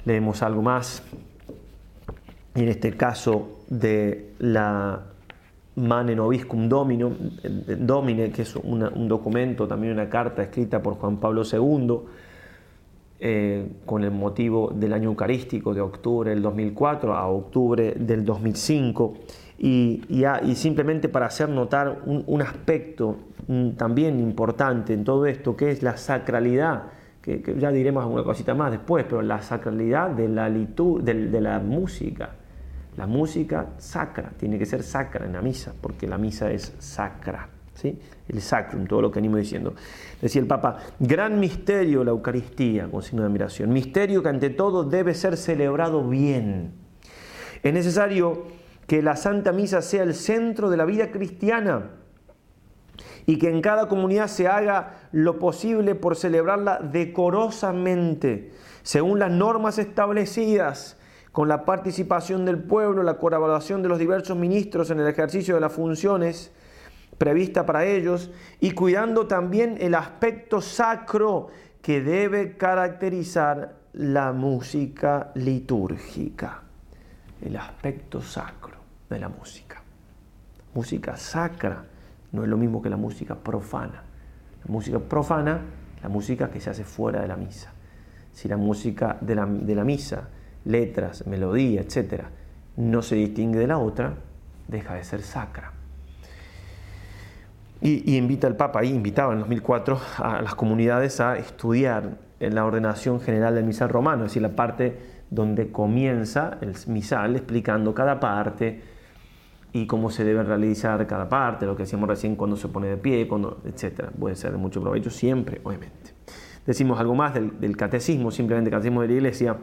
Leemos algo más, en este caso de la Mane Noviscum Domino, Domine, que es un documento, también una carta escrita por Juan Pablo II, eh, con el motivo del año eucarístico de octubre del 2004 a octubre del 2005 y, y, simplemente para hacer notar un, aspecto también importante en todo esto que es la sacralidad que, ya diremos alguna cosita más después pero la sacralidad de la, de, de la música. La música sacra tiene que ser sacra en la misa porque la misa es sacra el sacrum, todo lo que animo diciendo. Decía el Papa, gran misterio la Eucaristía, con signo de admiración, misterio que ante todo debe ser celebrado bien. Es necesario que la Santa Misa sea el centro de la vida cristiana y que en cada comunidad se haga lo posible por celebrarla decorosamente, según las normas establecidas, con la participación del pueblo, la colaboración de los diversos ministros en el ejercicio de las funciones prevista para ellos y cuidando también el aspecto sacro que debe caracterizar la música litúrgica, el aspecto sacro de la música. Música sacra no es lo mismo que la música profana. La música profana, la música que se hace fuera de la misa. Si la música de la, de la misa, letras, melodía, etc., no se distingue de la otra, deja de ser sacra. Y, invita el Papa, ahí invitaba en 2004 a las comunidades a estudiar en la ordenación general del misal romano, es decir, la parte donde comienza el misal explicando cada parte y cómo se debe realizar cada parte, lo que decíamos recién cuando se pone de pie, cuando, etc. Puede ser de mucho provecho siempre, obviamente. Decimos algo más del, del catecismo, simplemente el catecismo de la iglesia.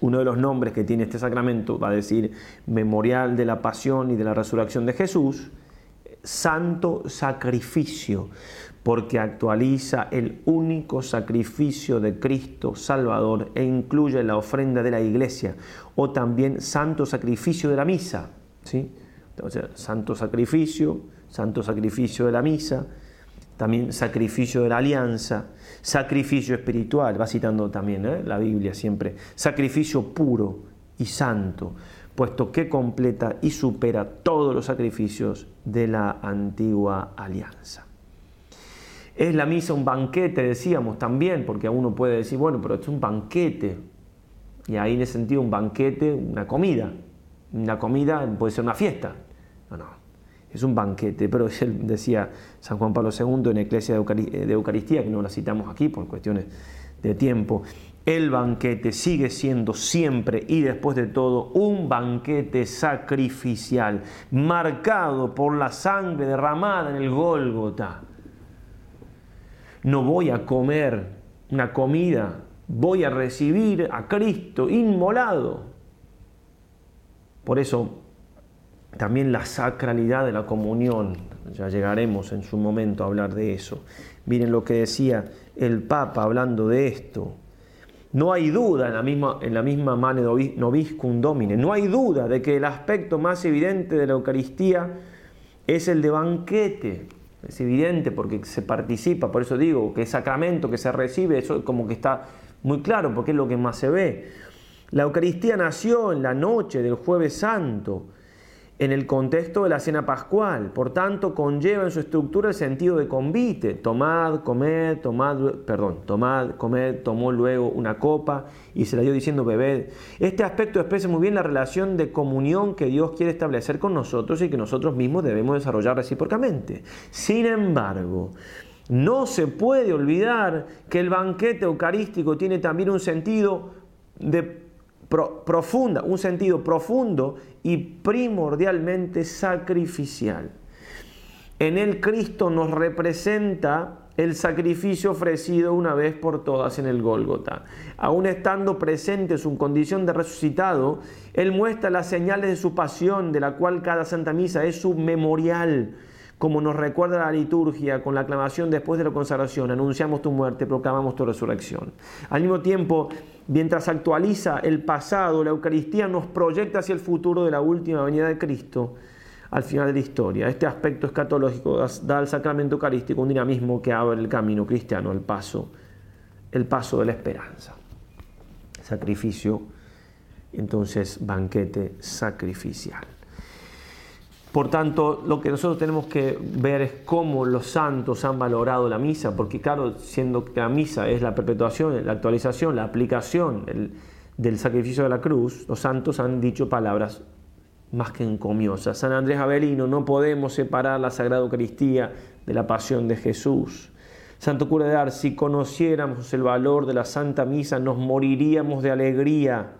Uno de los nombres que tiene este sacramento va a decir memorial de la pasión y de la resurrección de Jesús santo sacrificio, porque actualiza el único sacrificio de Cristo Salvador e incluye la ofrenda de la iglesia, o también santo sacrificio de la misa. ¿sí? Santo sacrificio, santo sacrificio de la misa, también sacrificio de la alianza, sacrificio espiritual, va citando también ¿eh? la Biblia siempre, sacrificio puro y santo puesto que completa y supera todos los sacrificios de la antigua alianza. Es la misa un banquete, decíamos también, porque uno puede decir, bueno, pero es un banquete. Y ahí en ese sentido un banquete, una comida. Una comida puede ser una fiesta. No, no, es un banquete, pero él decía San Juan Pablo II en Eclesia de Eucaristía, que no la citamos aquí por cuestiones de tiempo, el banquete sigue siendo siempre y después de todo un banquete sacrificial, marcado por la sangre derramada en el Gólgota. No voy a comer una comida, voy a recibir a Cristo inmolado. Por eso también la sacralidad de la comunión Ya llegaremos en su momento a hablar de eso. Miren lo que decía el Papa hablando de esto. No hay duda en la misma, en la misma mane noviscum domine, no hay duda de que el aspecto más evidente de la Eucaristía es el de banquete. Es evidente porque se participa, por eso digo que es sacramento que se recibe, eso como que está muy claro porque es lo que más se ve. La Eucaristía nació en la noche del jueves santo en el contexto de la cena pascual. Por tanto, conlleva en su estructura el sentido de convite. Tomad, comed, tomad, perdón, tomad, comed, tomó luego una copa y se la dio diciendo bebed. Este aspecto expresa muy bien la relación de comunión que Dios quiere establecer con nosotros y que nosotros mismos debemos desarrollar recíprocamente. Sin embargo, no se puede olvidar que el banquete eucarístico tiene también un sentido de profunda, un sentido profundo y primordialmente sacrificial. En él Cristo nos representa el sacrificio ofrecido una vez por todas en el Gólgota. Aún estando presente su condición de resucitado, Él muestra las señales de su pasión, de la cual cada Santa Misa es su memorial como nos recuerda la liturgia con la aclamación después de la consagración, anunciamos tu muerte, proclamamos tu resurrección. Al mismo tiempo, mientras actualiza el pasado, la Eucaristía nos proyecta hacia el futuro de la última venida de Cristo al final de la historia. Este aspecto escatológico da al sacramento eucarístico un dinamismo que abre el camino cristiano, el paso, el paso de la esperanza. Sacrificio, entonces banquete sacrificial. Por tanto, lo que nosotros tenemos que ver es cómo los santos han valorado la misa, porque claro, siendo que la misa es la perpetuación, la actualización, la aplicación del sacrificio de la cruz, los santos han dicho palabras más que encomiosas. San Andrés Avelino, no podemos separar la Sagrada Eucaristía de la pasión de Jesús. Santo cura de Ars, si conociéramos el valor de la Santa Misa, nos moriríamos de alegría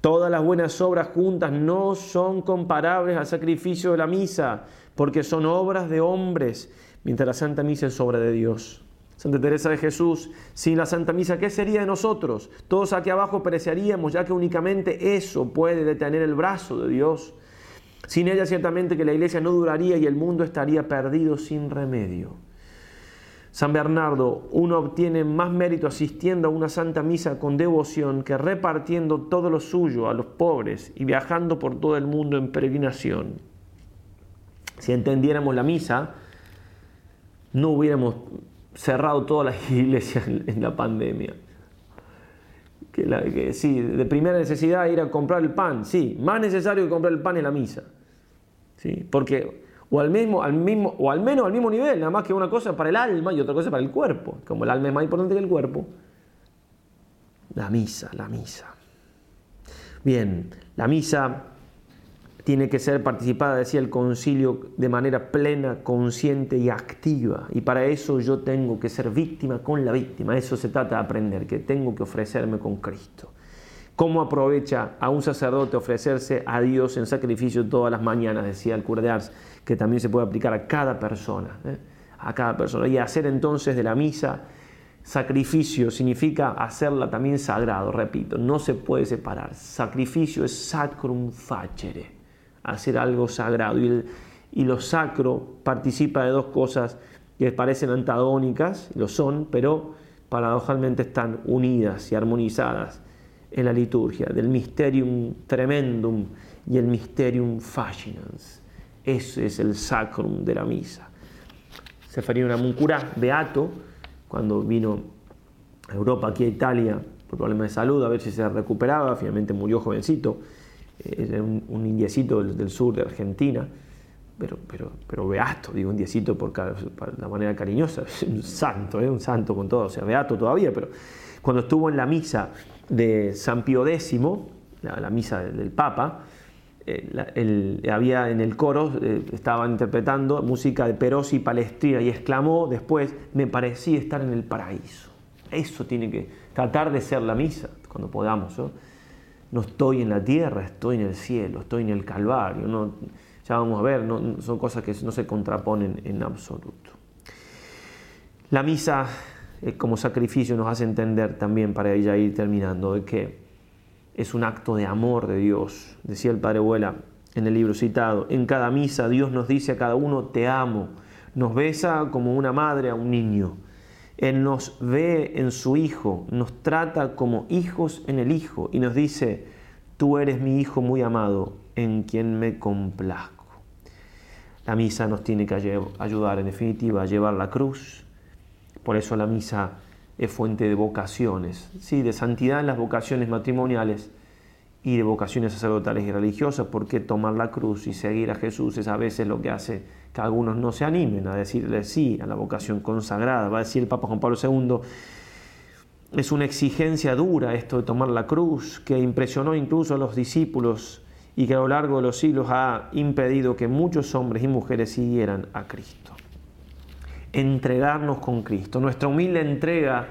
Todas las buenas obras juntas no son comparables al sacrificio de la misa, porque son obras de hombres, mientras la Santa Misa es obra de Dios. Santa Teresa de Jesús, sin la Santa Misa, ¿qué sería de nosotros? Todos aquí abajo pereceríamos, ya que únicamente eso puede detener el brazo de Dios. Sin ella ciertamente que la iglesia no duraría y el mundo estaría perdido sin remedio. San Bernardo, uno obtiene más mérito asistiendo a una santa misa con devoción que repartiendo todo lo suyo a los pobres y viajando por todo el mundo en peregrinación. Si entendiéramos la misa, no hubiéramos cerrado todas las iglesias en la pandemia. Que, sí, de primera necesidad ir a comprar el pan, sí, más necesario que comprar el pan es la misa. ¿sí? Porque o al, mismo, al mismo, o al menos al mismo nivel, nada más que una cosa para el alma y otra cosa para el cuerpo. Como el alma es más importante que el cuerpo, la misa, la misa. Bien, la misa tiene que ser participada, decía el concilio, de manera plena, consciente y activa. Y para eso yo tengo que ser víctima con la víctima. Eso se trata de aprender, que tengo que ofrecerme con Cristo. ¿Cómo aprovecha a un sacerdote ofrecerse a Dios en sacrificio todas las mañanas? Decía el cura de Ars que también se puede aplicar a cada persona, ¿eh? a cada persona. Y hacer entonces de la misa sacrificio significa hacerla también sagrado, repito, no se puede separar. Sacrificio es sacrum facere, hacer algo sagrado. Y, y lo sacro participa de dos cosas que parecen antagónicas, lo son, pero paradojalmente están unidas y armonizadas en la liturgia, del mysterium tremendum y el mysterium fascinans. Ese es el sacrum de la misa. Seferino Muncura, beato, cuando vino a Europa, aquí a Italia, por problemas de salud, a ver si se recuperaba, finalmente murió jovencito, eh, era un, indiecito del, sur de Argentina, pero, pero, pero beato, digo indiecito por, la manera cariñosa, un santo, ¿eh? un santo con todo, o sea, beato todavía, pero cuando estuvo en la misa de San Pío X, la misa del Papa, eh, había en el coro, eh, estaban interpretando música de Perosi y Palestrina y exclamó después, me parecía estar en el paraíso. Eso tiene que tratar de ser la misa cuando podamos. ¿no? estoy en la tierra, estoy en el cielo, estoy en el Calvario. Ya vamos a ver, no, son cosas que no se contraponen en absoluto. La misa eh, como sacrificio nos hace entender también, para ya ir terminando, de que es un acto de amor de Dios. Decía el padre Abuela, en el libro citado. En cada misa Dios nos dice a cada uno, te amo. Nos besa como una madre a un niño. Él nos ve en su Hijo, nos trata como hijos en el Hijo y nos dice, tú eres mi Hijo muy amado, en quien me complazco. La misa nos tiene que ayudar, en definitiva, a llevar la cruz. Por eso la misa es fuente de vocaciones, ¿sí? de santidad en las vocaciones matrimoniales y de vocaciones sacerdotales y religiosas, porque tomar la cruz y seguir a Jesús es a veces lo que hace que algunos no se animen a decirle sí a la vocación consagrada. Va a decir el Papa Juan Pablo II, es una exigencia dura esto de tomar la cruz, que impresionó incluso a los discípulos y que a lo largo de los siglos ha impedido que muchos hombres y mujeres siguieran a Cristo. Entregarnos con Cristo. Nuestra humilde entrega,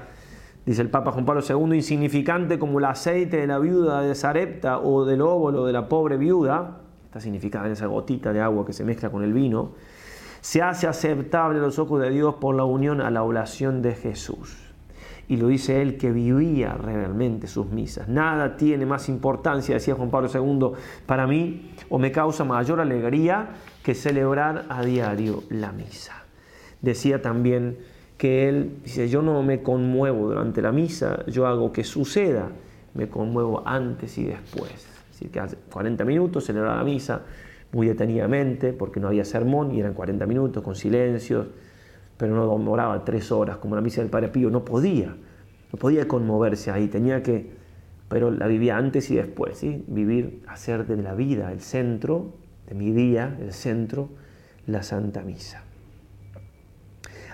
dice el Papa Juan Pablo II, insignificante como el aceite de la viuda de Sarepta o del óvulo de la pobre viuda, está significada en esa gotita de agua que se mezcla con el vino, se hace aceptable a los ojos de Dios por la unión a la oración de Jesús. Y lo dice él que vivía realmente sus misas. Nada tiene más importancia, decía Juan Pablo II, para mí, o me causa mayor alegría que celebrar a diario la misa. Decía también que él, dice, yo no me conmuevo durante la misa, yo hago que suceda, me conmuevo antes y después. Es decir, que hace 40 minutos celebraba la misa, muy detenidamente, porque no había sermón y eran 40 minutos con silencios, pero no demoraba tres horas como la misa del Padre Pío, no podía, no podía conmoverse ahí, tenía que, pero la vivía antes y después, ¿sí? vivir, hacer de la vida el centro, de mi día, el centro, la Santa Misa.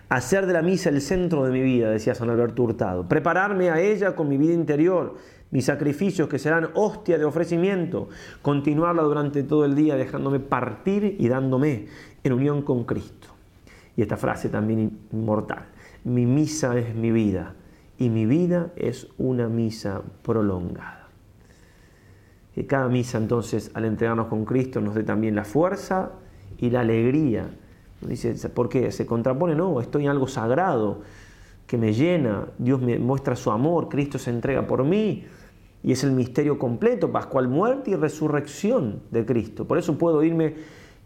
Hacer de la misa el centro de mi vida, decía San Alberto Hurtado. Prepararme a ella con mi vida interior, mis sacrificios que serán hostia de ofrecimiento, continuarla durante todo el día dejándome partir y dándome en unión con Cristo. Y esta frase también inmortal, mi misa es mi vida y mi vida es una misa prolongada. Que cada misa entonces al entregarnos con Cristo nos dé también la fuerza y la alegría. Dice, ¿por qué? Se contrapone, no, estoy en algo sagrado que me llena, Dios me muestra su amor, Cristo se entrega por mí, y es el misterio completo, pascual muerte y resurrección de Cristo. Por eso puedo irme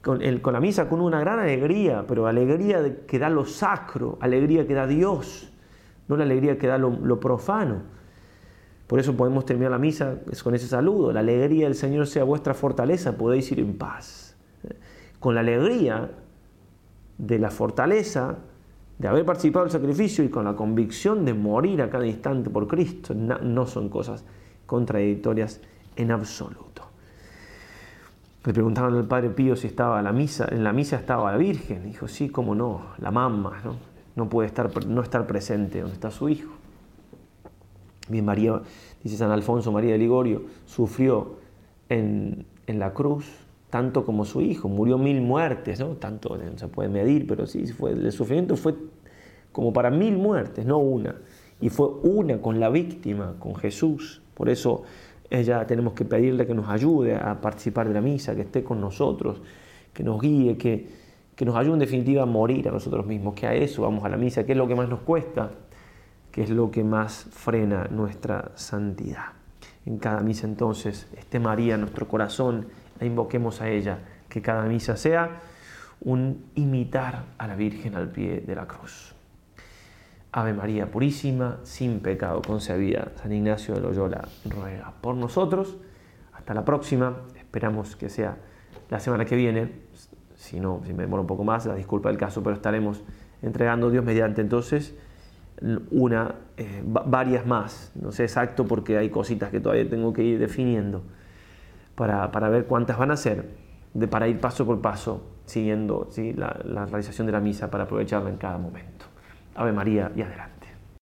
con, con la misa con una gran alegría, pero alegría que da lo sacro, alegría que da Dios, no la alegría que da lo, profano. Por eso podemos terminar la misa con ese saludo. La alegría del Señor sea vuestra fortaleza, podéis ir en paz. Con la alegría de la fortaleza de haber participado del sacrificio y con la convicción de morir a cada instante por Cristo, no son cosas contradictorias en absoluto. Le preguntaron al padre Pío si estaba la misa, en la misa estaba la Virgen. Dijo, sí, cómo no, la mamá, ¿no? no puede estar, no estar presente donde está su hijo. Bien, María, dice San Alfonso, María de Ligorio, sufrió en, la cruz tanto como su hijo, murió mil muertes, ¿no? Tanto no se puede medir, pero sí, fue, el sufrimiento fue como para mil muertes, no una. Y fue una con la víctima, con Jesús. Por eso ella tenemos que pedirle que nos ayude a participar de la misa, que esté con nosotros, que nos guíe, que, que nos ayude en definitiva a morir a nosotros mismos, que a eso vamos a la misa, que es lo que más nos cuesta, que es lo que más frena nuestra santidad. En cada misa entonces esté María en nuestro corazón, la invoquemos a ella, que cada misa sea un imitar a la Virgen al pie de la cruz. Ave María Purísima, sin pecado concebida, San Ignacio de Loyola ruega por nosotros. Hasta la próxima, esperamos que sea la semana que viene. Si no, si me demoro un poco más, la disculpa del caso, pero estaremos entregando Dios mediante entonces una, eh, varias más. No sé exacto porque hay cositas que todavía tengo que ir definiendo para, ver cuántas van a ser, de, para ir paso por paso siguiendo la realización de la misa para aprovecharla en cada momento. Ave María y adelante.